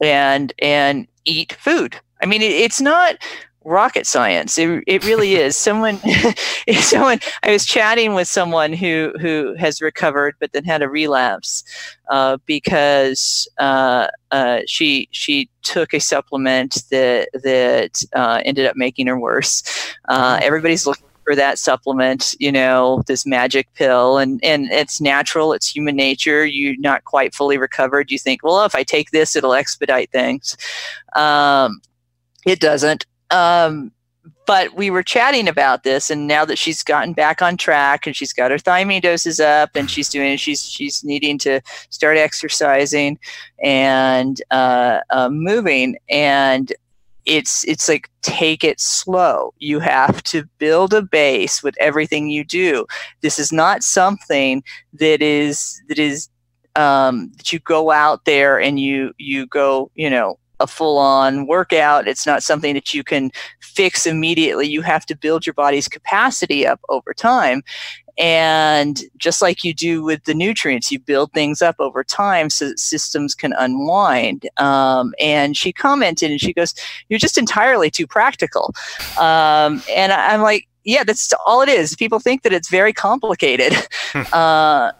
and and eat food. I mean, it, it's not rocket science. It, it really is. Someone, *laughs* someone. I was chatting with someone who who has recovered, but then had a relapse uh, because uh, uh, she she took a supplement that that uh, ended up making her worse. Uh, mm-hmm. everybody's looking for that supplement, you know, this magic pill, and and it's natural. It's human nature. You're not quite fully recovered. You think, well, if I take this, it'll expedite things. Um, it doesn't. Um, but we were chatting about this, and now that she's gotten back on track and she's got her thiamine doses up, and she's doing, she's she's needing to start exercising and uh, uh, moving, and it's it's like take it slow. You have to build a base with everything you do. This is not something that is that is um, that you go out there and you you go you know a full on workout. It's not something that you can fix immediately. You have to build your body's capacity up over time. And just like you do with the nutrients, you build things up over time so that systems can unwind. Um, and she commented and she goes, You're just entirely too practical. Um, and I, am like, Yeah, that's all it is. People think that it's very complicated. Hmm. uh,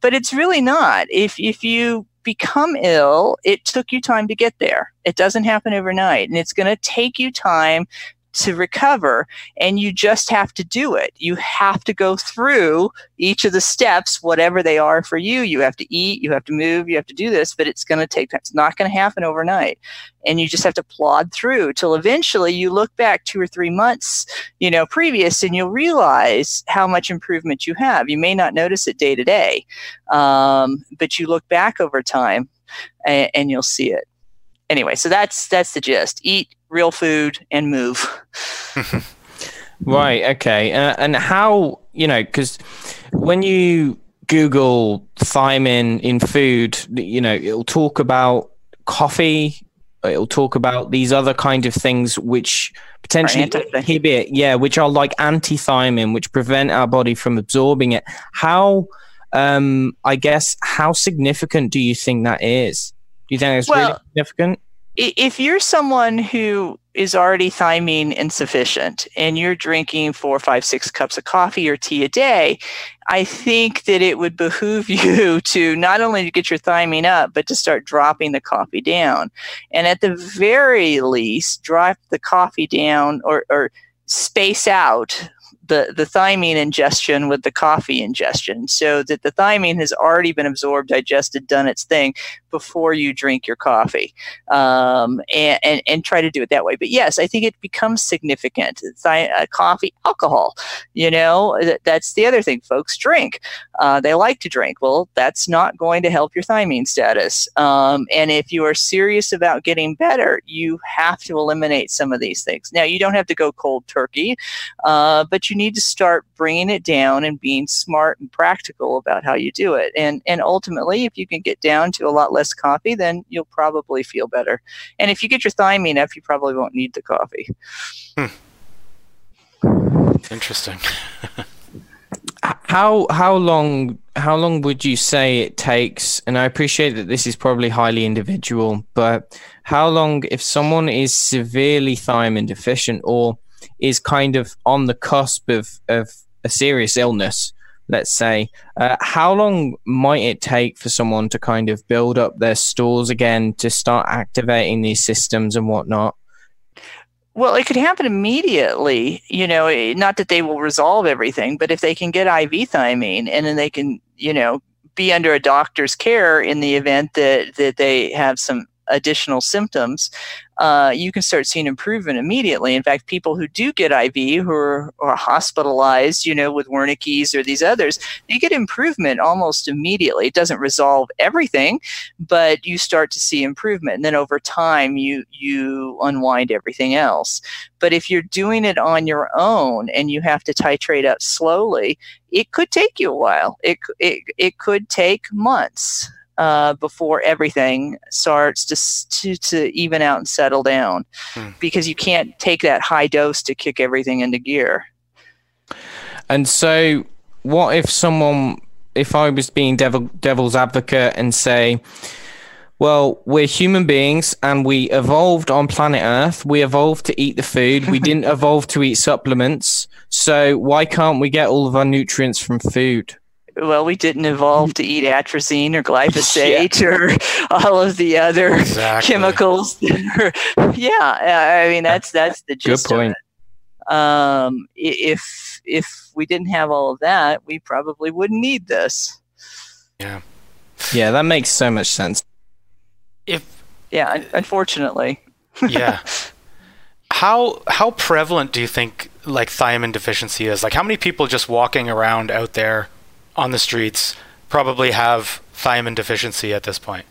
but it's really not. If, if you become ill, it took you time to get there. It doesn't happen overnight. And it's going to take you time to recover and you just have to do it. You have to go through each of the steps, whatever they are for you. You have to eat, you have to move, you have to do this, but it's going to take time. It's not going to happen overnight. And you just have to plod through till eventually you look back two or three months, you know, previous and you'll realize how much improvement you have. You may not notice it day to day, um, but you look back over time and, and you'll see it anyway, so that's that's the gist. Eat real food and move. *laughs* right. Okay. Uh, and how you know because when you Google thiamine in food, you know it'll talk about coffee. It'll talk about these other kind of things which potentially inhibit, yeah, which are like anti-thiamine, which prevent our body from absorbing it. How, um, I guess, how significant do you think that is? Do you think it's well, really significant? if you're someone who is already thiamine insufficient and you're drinking four, five, six cups of coffee or tea a day, I think that it would behoove *laughs* you to not only to get your thiamine up, but to start dropping the coffee down. And at the very least, drop the coffee down or, or space out the, the thiamine ingestion with the coffee ingestion so that the thiamine has already been absorbed, digested, done its thing before you drink your coffee um, and, and, and, try to do it that way. But yes, I think it becomes significant. Uh, coffee, alcohol, you know, th- that's the other thing folks drink. Uh, they like to drink. Well, that's not going to help your thiamine status. Um, and if you are serious about getting better, you have to eliminate some of these things. Now, you don't have to go cold turkey, uh, but you need to start bringing it down and being smart and practical about how you do it. And, and ultimately, if you can get down to a lot less coffee, then you'll probably feel better. And if you get your thiamine up, you probably won't need the coffee. Hmm. Interesting. *laughs* how how long how long would you say it takes? And I appreciate that this is probably highly individual, but how long if someone is severely thiamine deficient or is kind of on the cusp of, of a serious illness, let's say, uh, how long might it take for someone to kind of build up their stores again to start activating these systems and whatnot? Well, it could happen immediately. You know, eh, not that they will resolve everything, but if they can get IV thiamine and then they can, you know, be under a doctor's care in the event that that they have some additional symptoms, uh, you can start seeing improvement immediately. In fact, people who do get IV, who are, are, hospitalized, you know, with Wernicke's or these others, they get improvement almost immediately. It doesn't resolve everything, but you start to see improvement, and then over time, you you unwind everything else. But if you're doing it on your own and you have to titrate up slowly, it could take you a while. It it it could take months uh, before everything starts to, to, to even out and settle down hmm. because you can't take that high dose to kick everything into gear. And so, what if someone, if I was being devil, devil's advocate and say, well, we're human beings and we evolved on planet Earth. We evolved to eat the food. We *laughs* didn't evolve to eat supplements. So why can't we get all of our nutrients from food? Well, we didn't evolve to eat atrazine or *laughs* glyphosate yeah. or all of the other exactly. chemicals. *laughs* yeah, I mean that's that's the gist. Good point. Um, if if we didn't have all of that, we probably wouldn't need this. Yeah. Yeah, that makes so much sense. If yeah, unfortunately. *laughs* yeah. How how prevalent do you think like thiamine deficiency is? Like how many people just walking around out there on the streets probably have thiamine deficiency at this point.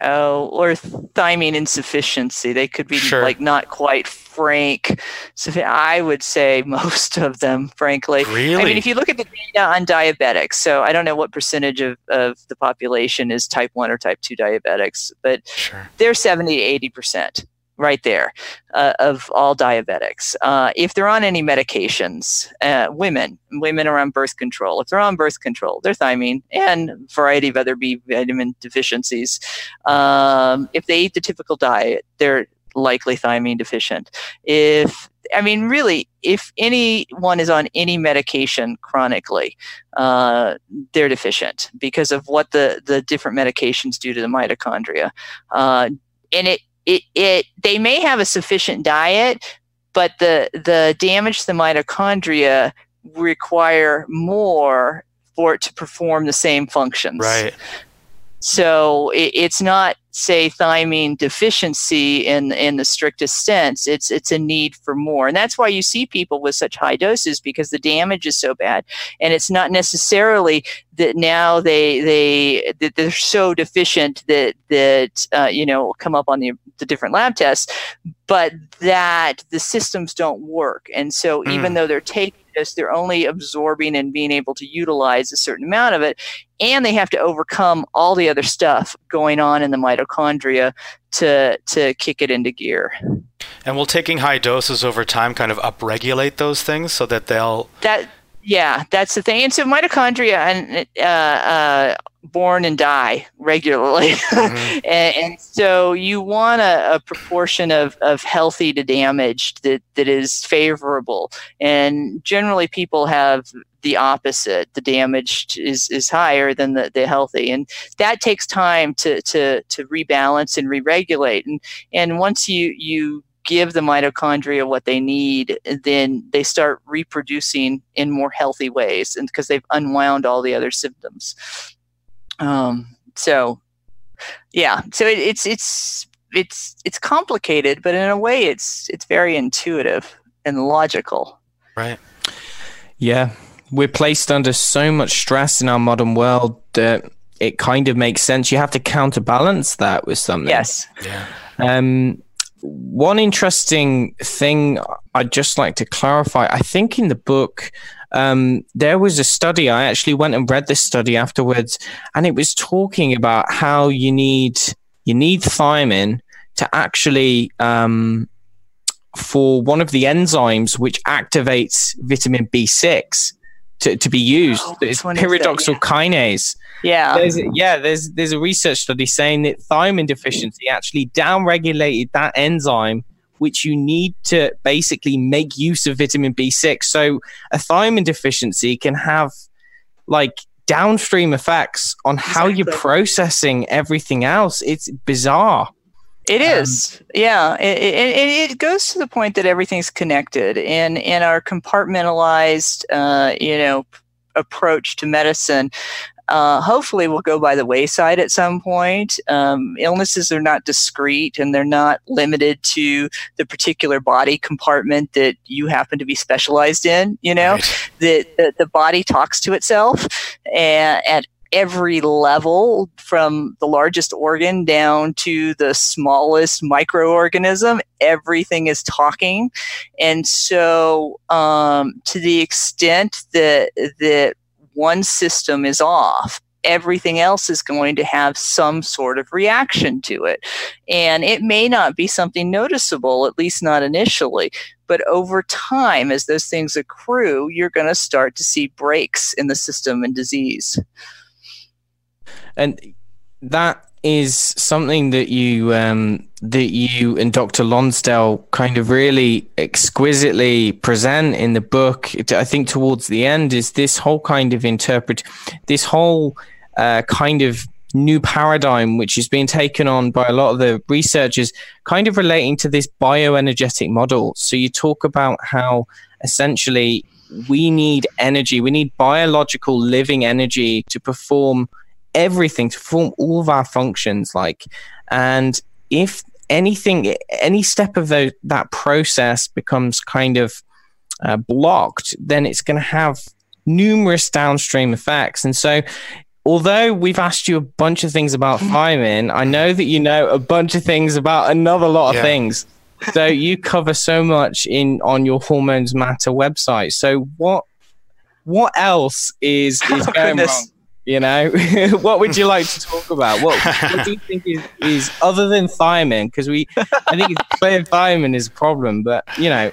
Oh, or thiamine insufficiency. They could be sure. like not quite frank. So I would say *laughs* most of them, frankly. Really? I mean, if you look at the data on diabetics, so I don't know what percentage of, of the population is type 1 or type 2 diabetics, but sure. they're 70 to 80% right there uh, of all diabetics. Uh, if they're on any medications, uh, women, women are on birth control. If they're on birth control, they're thiamine and variety of other B vitamin deficiencies. Um, if they eat the typical diet, they're likely thiamine deficient. If I mean, really, if anyone is on any medication chronically, uh, they're deficient because of what the, the different medications do to the mitochondria. Uh, and it it, it they may have a sufficient diet, but the the damage to the mitochondria require more for it to perform the same functions. Right. So it, it's not say thiamine deficiency in in the strictest sense. It's it's a need for more, and that's why you see people with such high doses because the damage is so bad, and it's not necessarily that now they they that they're so deficient that that uh, you know come up on the the different lab tests, but that the systems don't work, and so mm. even though they're taking they're only absorbing and being able to utilize a certain amount of it, and they have to overcome all the other stuff going on in the mitochondria to to kick it into gear. And will taking high doses over time kind of upregulate those things so that they'll that Yeah, that's the thing. And so mitochondria and uh, uh, born and die regularly, *laughs* mm-hmm. and, and, so you want a, a, proportion of, of healthy to damaged that that is favorable. And generally, people have the opposite. The damaged is is higher than the, the healthy, and that takes time to to to rebalance and re-regulate. And and once you you give the mitochondria what they need, then they start reproducing in more healthy ways, and because they've unwound all the other symptoms. Um, so, yeah, so it, it's it's it's it's complicated, but in a way, it's it's very intuitive and logical. Right. Yeah, we're placed under so much stress in our modern world that it kind of makes sense. You have to counterbalance that with something. Yes. Yeah. Um, one interesting thing I'd just like to clarify I think in the book, um, there was a study. I actually went and read this study afterwards, and it was talking about how you need you need thiamine to actually um, for one of the enzymes which activates vitamin B6 to, to be used. Oh, it's pyridoxal yeah. kinase. Yeah. There's, yeah, there's there's a research study saying that thiamine deficiency actually downregulated that enzyme which you need to basically make use of vitamin B6. So a thiamine deficiency can have like downstream effects on how you're processing everything else. It's bizarre. It um, um, yeah. It, it, it, goes to the point that everything's connected, and in our compartmentalized, uh, you know, approach to medicine, uh, hopefully will go by the wayside at some point. Um, illnesses are not discrete and they're not limited to the particular body compartment that you happen to be specialized in. You know, right. the, the, the body talks to itself and at every level from the largest organ down to the smallest microorganism everything is talking and so um, to the extent that that one system is off, everything else is going to have some sort of reaction to it. And it may not be something noticeable, at least not initially. But over time, as those things accrue, you're going to start to see breaks in the system and disease. And that is something that you um, that you and Dr. Lonsdale kind of really exquisitely present in the book. I think towards the end is this whole kind of interpret this whole uh, kind of new paradigm which is being taken on by a lot of the researchers kind of relating to this bioenergetic model so you talk about how essentially we need energy we need biological living energy to perform everything to form all of our functions like and if anything any step of the, that process becomes kind of uh, blocked then it's going to have numerous downstream effects and so although we've asked you a bunch of things about *laughs* thiamine i know that you know a bunch of things about another lot of yeah. things so *laughs* you cover so much in on your hormones matter website so what what else is is oh, going goodness. wrong you know, *laughs* what would you like to talk about? What, what do you think is, is other than thiamine? Because we, I think it's clear thiamine is a problem, but you know,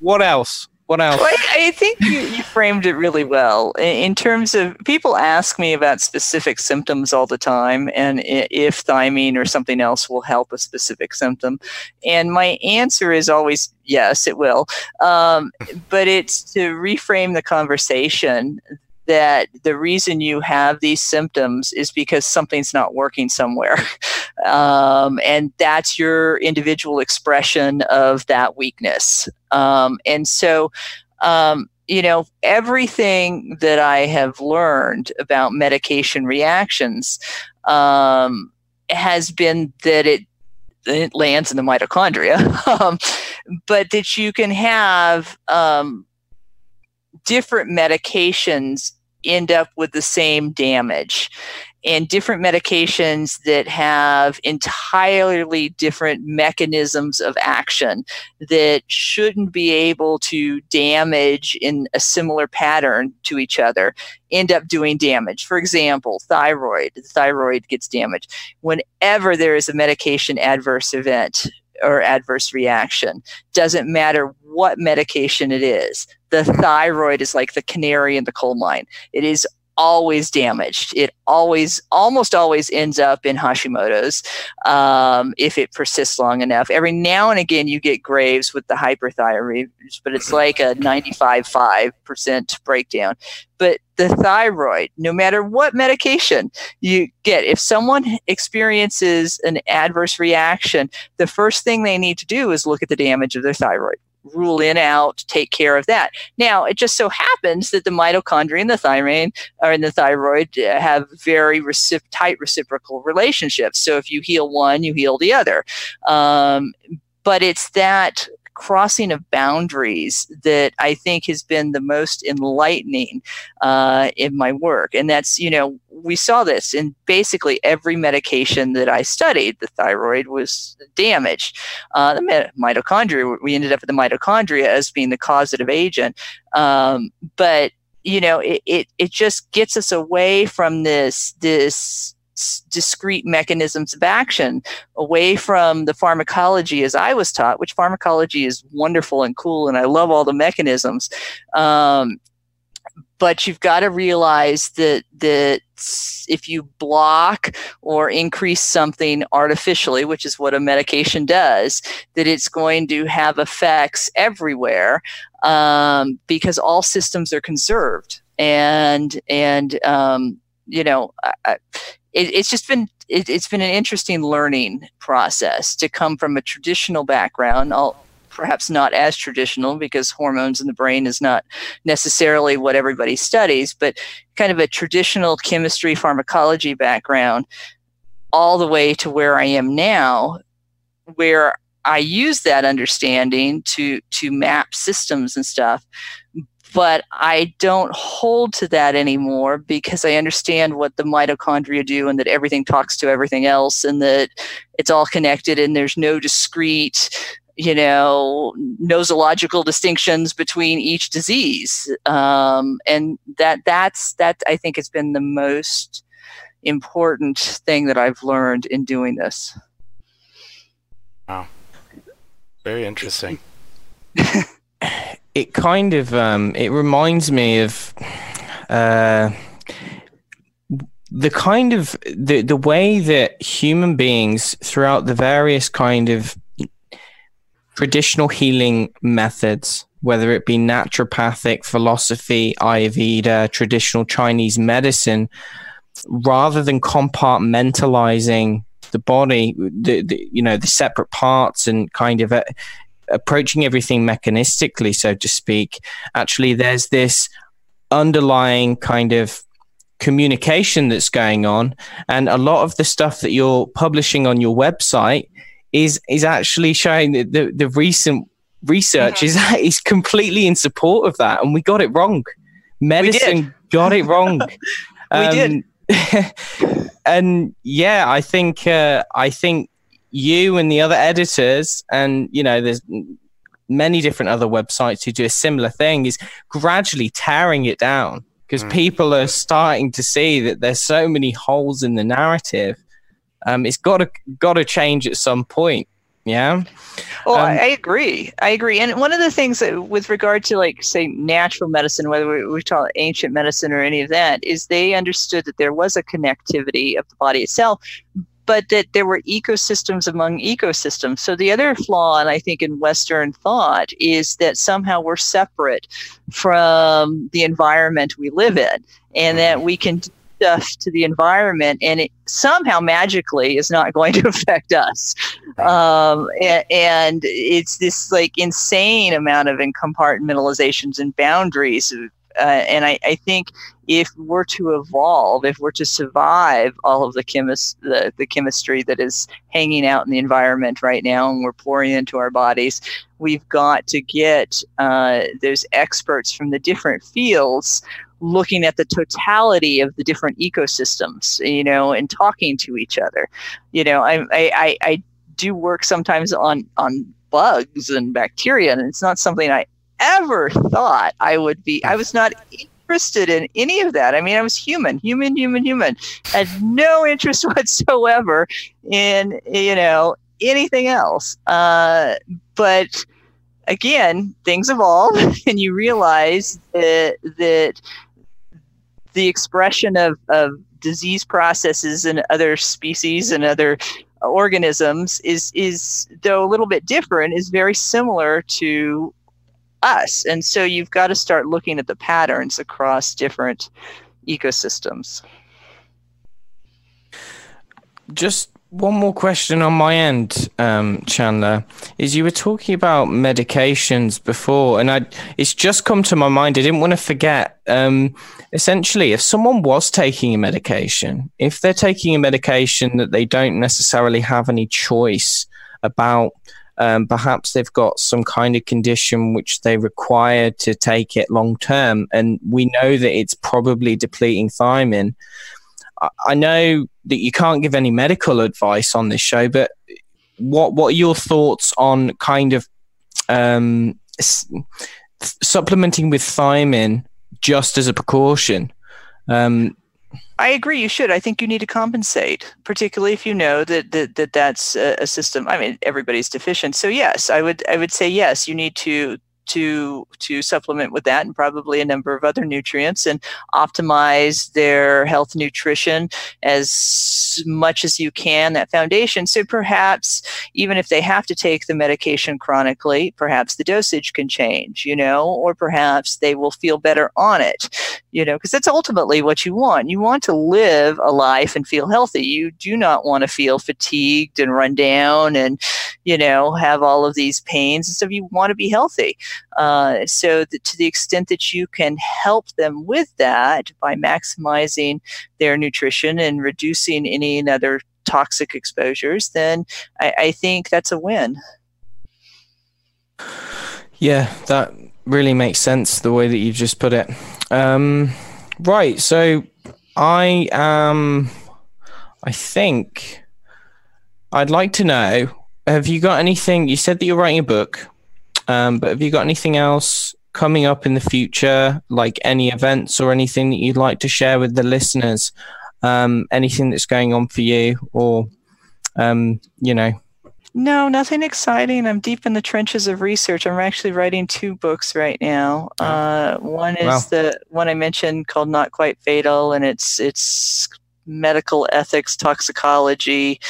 what else? What else? Well, I, think you, you, framed it really well in terms of people ask me about specific symptoms all the time and if thiamine or something else will help a specific symptom. And my answer is always yes, it will. Um, but it's to reframe the conversation that the reason you have these symptoms is because something's not working somewhere. *laughs* Um, and that's your individual expression of that weakness. Um, and so, um, you know, everything that I have learned about medication reactions um, has been that it it lands in the mitochondria, *laughs* um, but that you can have um, different medications end up with the same damage and different medications that have entirely different mechanisms of action that shouldn't be able to damage in a similar pattern to each other end up doing damage. For example, thyroid, the thyroid gets damaged. Whenever there is a medication adverse event, or adverse reaction. Doesn't matter what medication it is. The thyroid is like the canary in the coal mine. It is always damaged. It always, almost always ends up in Hashimoto's um, if it persists long enough. Every now and again, you get Graves with the hyperthyroid, but it's like a *laughs* 95.5% breakdown. But the thyroid, no matter what medication you get, if someone experiences an adverse reaction, the first thing they need to do is look at the damage of their thyroid rule in out, take care of that. Now, it just so happens that the mitochondria and the thyroid or in the thyroid uh, have very recip- tight reciprocal relationships. So if you heal one, you heal the other. Um, but it's that crossing of boundaries that I think has been the most enlightening uh, in my work. And that's, you know, we saw this in basically every medication that I studied. The thyroid was damaged. Uh, the mitochondria, we ended up with the mitochondria as being the causative agent. Um, but you know, it, it, it just gets us away from this this discrete mechanisms of action away from the pharmacology as I was taught, which pharmacology is wonderful and cool, and I love all the mechanisms. Um, but you've got to realize that that if you block or increase something artificially, which is what a medication does, that it's going to have effects everywhere um, because all systems are conserved and and um, you know I, it, it's just been it, has been an interesting learning process to come from a traditional background. I'll, perhaps not as traditional because hormones in the brain is not necessarily what everybody studies, but kind of a traditional chemistry pharmacology background, all the way to where I am now, where I use that understanding to to map systems and stuff but I don't hold to that anymore because I understand what the mitochondria do and that everything talks to everything else and that it's all connected and there's no discrete you know nosological distinctions between each disease. Um, and that that's that i think has been the most important thing that i've learned in doing this. Wow. Very interesting *laughs* it kind of um, it reminds me of uh, the kind of the the way that human beings throughout the various kind of traditional healing methods whether it be naturopathic philosophy ayurveda traditional chinese medicine rather than compartmentalizing the body the, the you know the separate parts and kind of uh, approaching everything mechanistically, so to speak, actually there's this underlying kind of communication that's going on. And a lot of the stuff that you're publishing on your website is is actually showing that the, the recent research is *laughs* is completely in support of that. And we got it wrong. Medicine got it wrong. *laughs* we um, did. *laughs* and yeah, I think uh, I think you and the other editors, and you know, there's many different other websites who do a similar thing, is gradually tearing it down because mm. people are starting to see that there's so many holes in the narrative. Um, it's got to got to change at some point. Yeah. Well, um, I agree. I agree. And one of the things that, with regard to, like, say, natural medicine, whether we, we call it ancient medicine or any of that, is they understood that there was a connectivity of the body itself, but that there were ecosystems among ecosystems. So the other flaw, and I think in Western thought, is that somehow we're separate from the environment we live in, and that we can do stuff to the environment, and it somehow magically is not going to *laughs* affect us. Um, and, and, it's this like insane amount of compartmentalizations and boundaries uh, and I, I, think if we're to evolve, if we're to survive all of the, chemis- the, the chemistry that is hanging out in the environment right now and we're pouring into our bodies, we've got to get uh, those experts from the different fields looking at the totality of the different ecosystems, you know, and talking to each other. You know, I, I, I do work sometimes on, on bugs and bacteria, and it's not something I ever thought I would be. I was not *laughs* interested in any of that. I mean, I was human, human, human, human. Had no *laughs* interest whatsoever in, you know, anything else. Uh, but again, things evolve, *laughs* and you realize that that the expression of, of disease processes in other species and other organisms is is though a little bit different is very similar to us and so you've got to start looking at the patterns across different ecosystems just one more question on my end, um, Chandler, is you were talking about medications before, and I it's just come to my mind. I didn't want to forget. Um, essentially, if someone was taking a medication, if they're taking a medication that they don't necessarily have any choice about, um, perhaps they've got some kind of condition which they require to take it long term, and we know that it's probably depleting thiamine. I know that you can't give any medical advice on this show, but what what are your thoughts on kind of um, s- supplementing with thiamine just as a precaution? Um, I agree. You should. I think you need to compensate, particularly if you know that that, that that's a, a system. I mean, everybody's deficient. So yes, I would I would say yes. You need to to to supplement with that and probably a number of other nutrients and optimize their health nutrition as much as you can that foundation. So perhaps even if they have to take the medication chronically perhaps the dosage can change you know or perhaps they will feel better on it you know because that's ultimately what you want. You want to live a life and feel healthy. You do not want to feel fatigued and run down and you know have all of these pains and stuff. You want to be healthy uh, so to the extent that you can help them with that by maximizing their nutrition and reducing any other toxic exposures, then I, I think that's a win. Yeah, that really makes sense the way that you just put it. Um, right, so I am. I think I'd like to know. Have you got anything? You said that you're writing a book. Um, but have you got anything else coming up in the future, like any events or anything that you'd like to share with the listeners? Um, anything that's going on for you, or um, you know? No, nothing exciting. I'm deep in the trenches of research. I'm actually writing two books right now. Oh. Uh, one is wow. the one I mentioned called "Not Quite Fatal," and it's it's medical ethics, toxicology,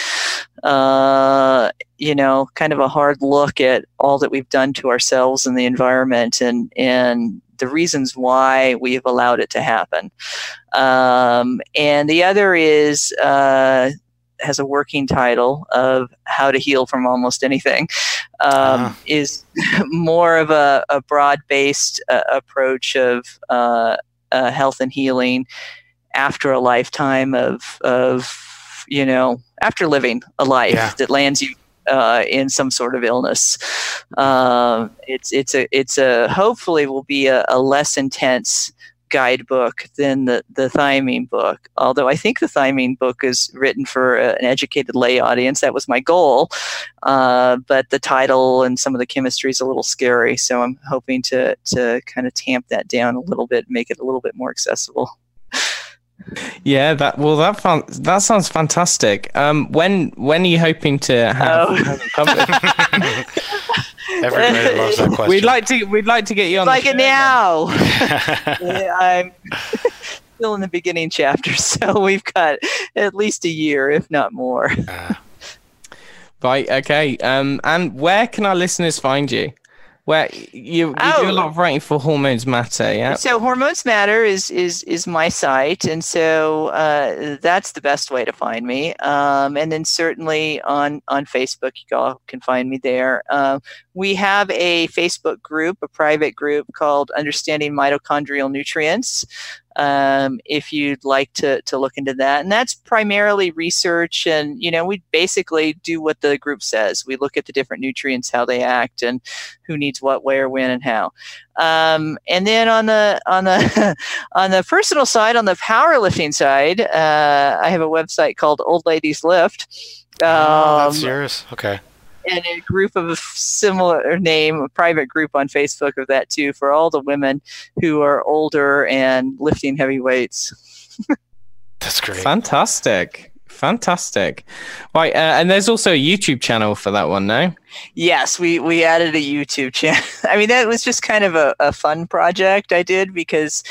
uh, you know, kind of a hard look at all that we've done to ourselves and the environment and, and the reasons why we have allowed it to happen. Um, and the other is, uh, has a working title of how to heal from almost anything um, uh. is *laughs* more of a, a broad-based uh, approach of uh, uh, health and healing after a lifetime of of you know after living a life yeah. that lands you uh, in some sort of illness. Uh, it's it's a it's a hopefully will be a, a, less intense guidebook than the the thiamine book. Although I think the thiamine book is written for a, an educated lay audience. That was my goal, uh, but the title and some of the chemistry is a little scary. So I'm hoping to to kind of tamp that down a little bit, make it a little bit more accessible. Yeah, that well, that fun, that sounds fantastic. Um, when when are you hoping to have, oh. *laughs* Everybody loves that *laughs* question. We'd like to we'd like to get you on like it now. *laughs* yeah, I'm still in the beginning chapter, so we've got at least a year, if not more. Uh. Right. Okay. Um, and where can our listeners find you? Where you, you oh. do a oh. lot of writing for Hormones Matter, yeah. So Hormones Matter is is is my site, and so uh, that's the best way to find me. Um, and then certainly on on Facebook, you all can find me there. Uh, we have a Facebook group, a private group called Understanding Mitochondrial Nutrients um, if you'd like to, to look into that. And that's primarily research. And, you know, we basically do what the group says. We look at the different nutrients, how they act, and who needs what, where, when, and how. Um, and then on the on the *laughs* on the personal side, on the powerlifting side, uh, I have a website called Old Ladies Lift. Um, oh, that's um, yours. Okay and a group of a similar name, a private group on Facebook of that too, for all the women who are older and lifting heavy weights. *laughs* That's great. Fantastic. Fantastic. Right, uh, and there's also a YouTube channel for that one, no? Yes, we we added a YouTube channel. *laughs* I mean, that was just kind of a, a fun project I did because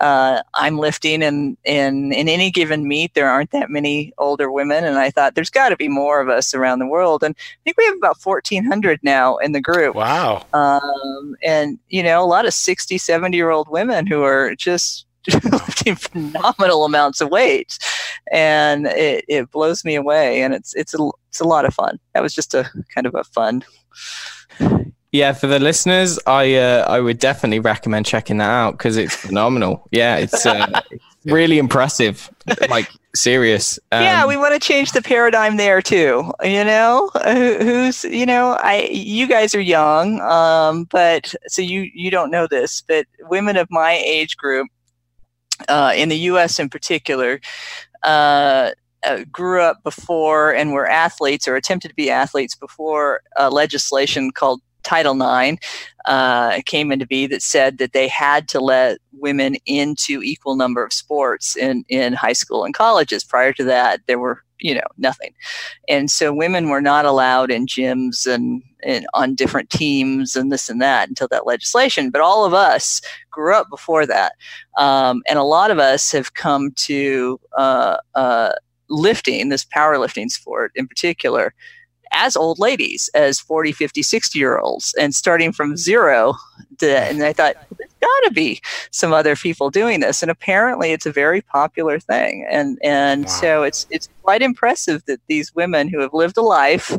uh, I'm lifting, and in in any given meet, there aren't that many older women, and I thought there's got to be more of us around the world, and I think we have about 1,400 now in the group. Wow. Um, and you know, a lot of 60, 70 year old women who are just *laughs* lifting phenomenal amounts of weight, and it, it blows me away. And it's it's a it's a lot of fun. That was just a kind of a fun. Yeah, for the listeners, I uh, I would definitely recommend checking that out because it's phenomenal. Yeah, it's uh, *laughs* really impressive. Like serious. Um, yeah, we want to change the paradigm there too. You know, who's you know, I you guys are young, um, but so you you don't know this, but women of my age group uh, in the U.S. in particular, uh, uh, grew up before and were athletes or attempted to be athletes before legislation called Title IX uh, came into be that said that they had to let women into equal number of sports in, in high school and colleges. Prior to that, there were you know nothing, and so women were not allowed in gyms and, and on different teams and this and that until that legislation. But all of us grew up before that, um, and a lot of us have come to uh, uh, lifting, this powerlifting sport in particular as old ladies, as 40, 50, 60 year olds, and starting from mm-hmm. zero. To, and I thought, there's got to be some other people doing this. And apparently, it's a very popular thing. And, and wow. so it's, it's quite impressive that these women who have lived a life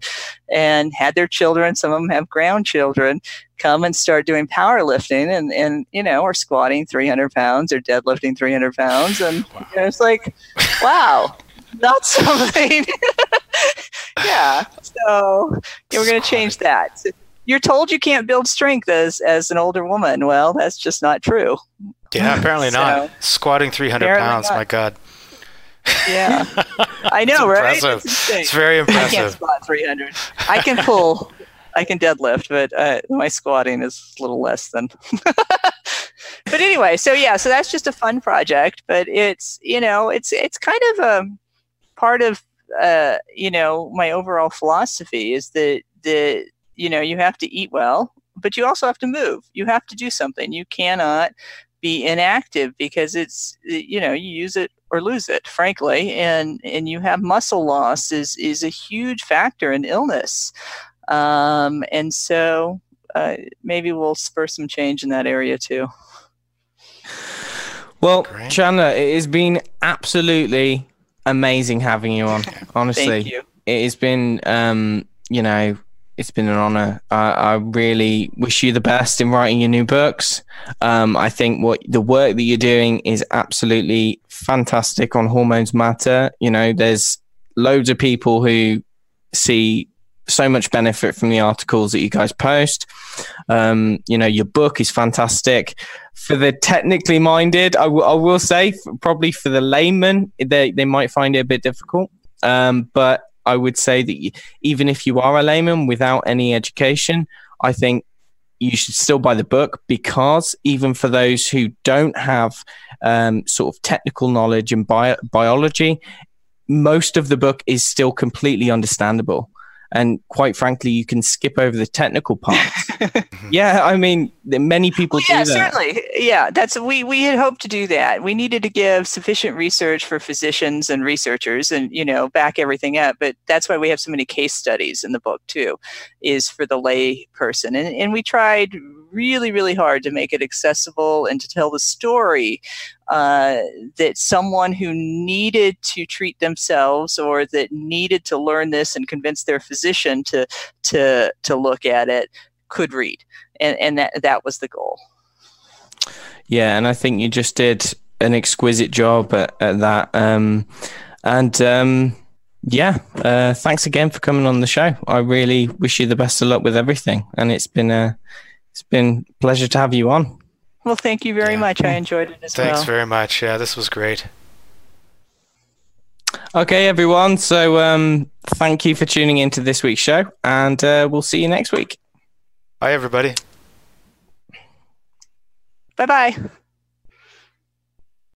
and had their children, some of them have grandchildren, come and start doing powerlifting and, and you know, or squatting 300 pounds or deadlifting 300 pounds. And *laughs* wow. you know, it's like, wow, that's something. *laughs* yeah. So yeah, we're going to change that. So you're told you can't build strength as as an older woman. Well, that's just not true. Yeah, apparently *laughs* so, not. Squatting 300 pounds. Not. My God. Yeah, *laughs* I know, right? It's, it's, very impressive. I can't squat 300. I can pull. I can deadlift, but uh, my squatting is a little less than. but anyway, so yeah, so that's just a fun project, but it's you know it's it's kind of a part of uh, you know my overall philosophy is that the you know you have to eat well but you also have to move. You have to do something. You cannot be inactive because it's you know you use it or lose it frankly and and you have muscle loss is is a huge factor in illness. Um, and so uh, maybe we'll spur some change in that area too. Well Great. chandler it has been absolutely amazing having you on. *laughs* Honestly, you. it has been, um, you know, it's been an honor. I, I, really wish you the best in writing your new books. Um, I think what the work that you're doing is absolutely fantastic on Hormones Matter. You know, there's loads of people who see so much benefit from the articles that you guys post. Um, you know, your book is fantastic. For the technically minded, I, w- I will say, probably for the layman, they, they might find it a bit difficult. Um, but I would say that even if you are a layman without any education, I think you should still buy the book because even for those who don't have um, sort of technical knowledge in bio- biology, most of the book is still completely understandable and quite frankly, you can skip over the technical parts. *laughs* yeah, I mean, many people well, yeah, do that. certainly. Yeah, that's we we had hoped to do that. We needed to give sufficient research for physicians and researchers, and you know, back everything up. But that's why we have so many case studies in the book too, is for the lay person, and and we tried really really hard to make it accessible and to tell the story uh, that someone who needed to treat themselves or that needed to learn this and convince their physician to to to look at it could read, and and that that was the goal. Yeah, and I think you just did an exquisite job at, at that. Um, and um, yeah, uh, thanks again for coming on the show. I really wish you the best of luck with everything, and it's been a it's been a pleasure to have you on. Well, thank you very yeah. much. I enjoyed it as Thanks well. Thanks very much. Yeah, this was great. Okay, everyone. So, um, thank you for tuning into this week's show, and uh, we'll see you next week. Bye, everybody. Bye bye.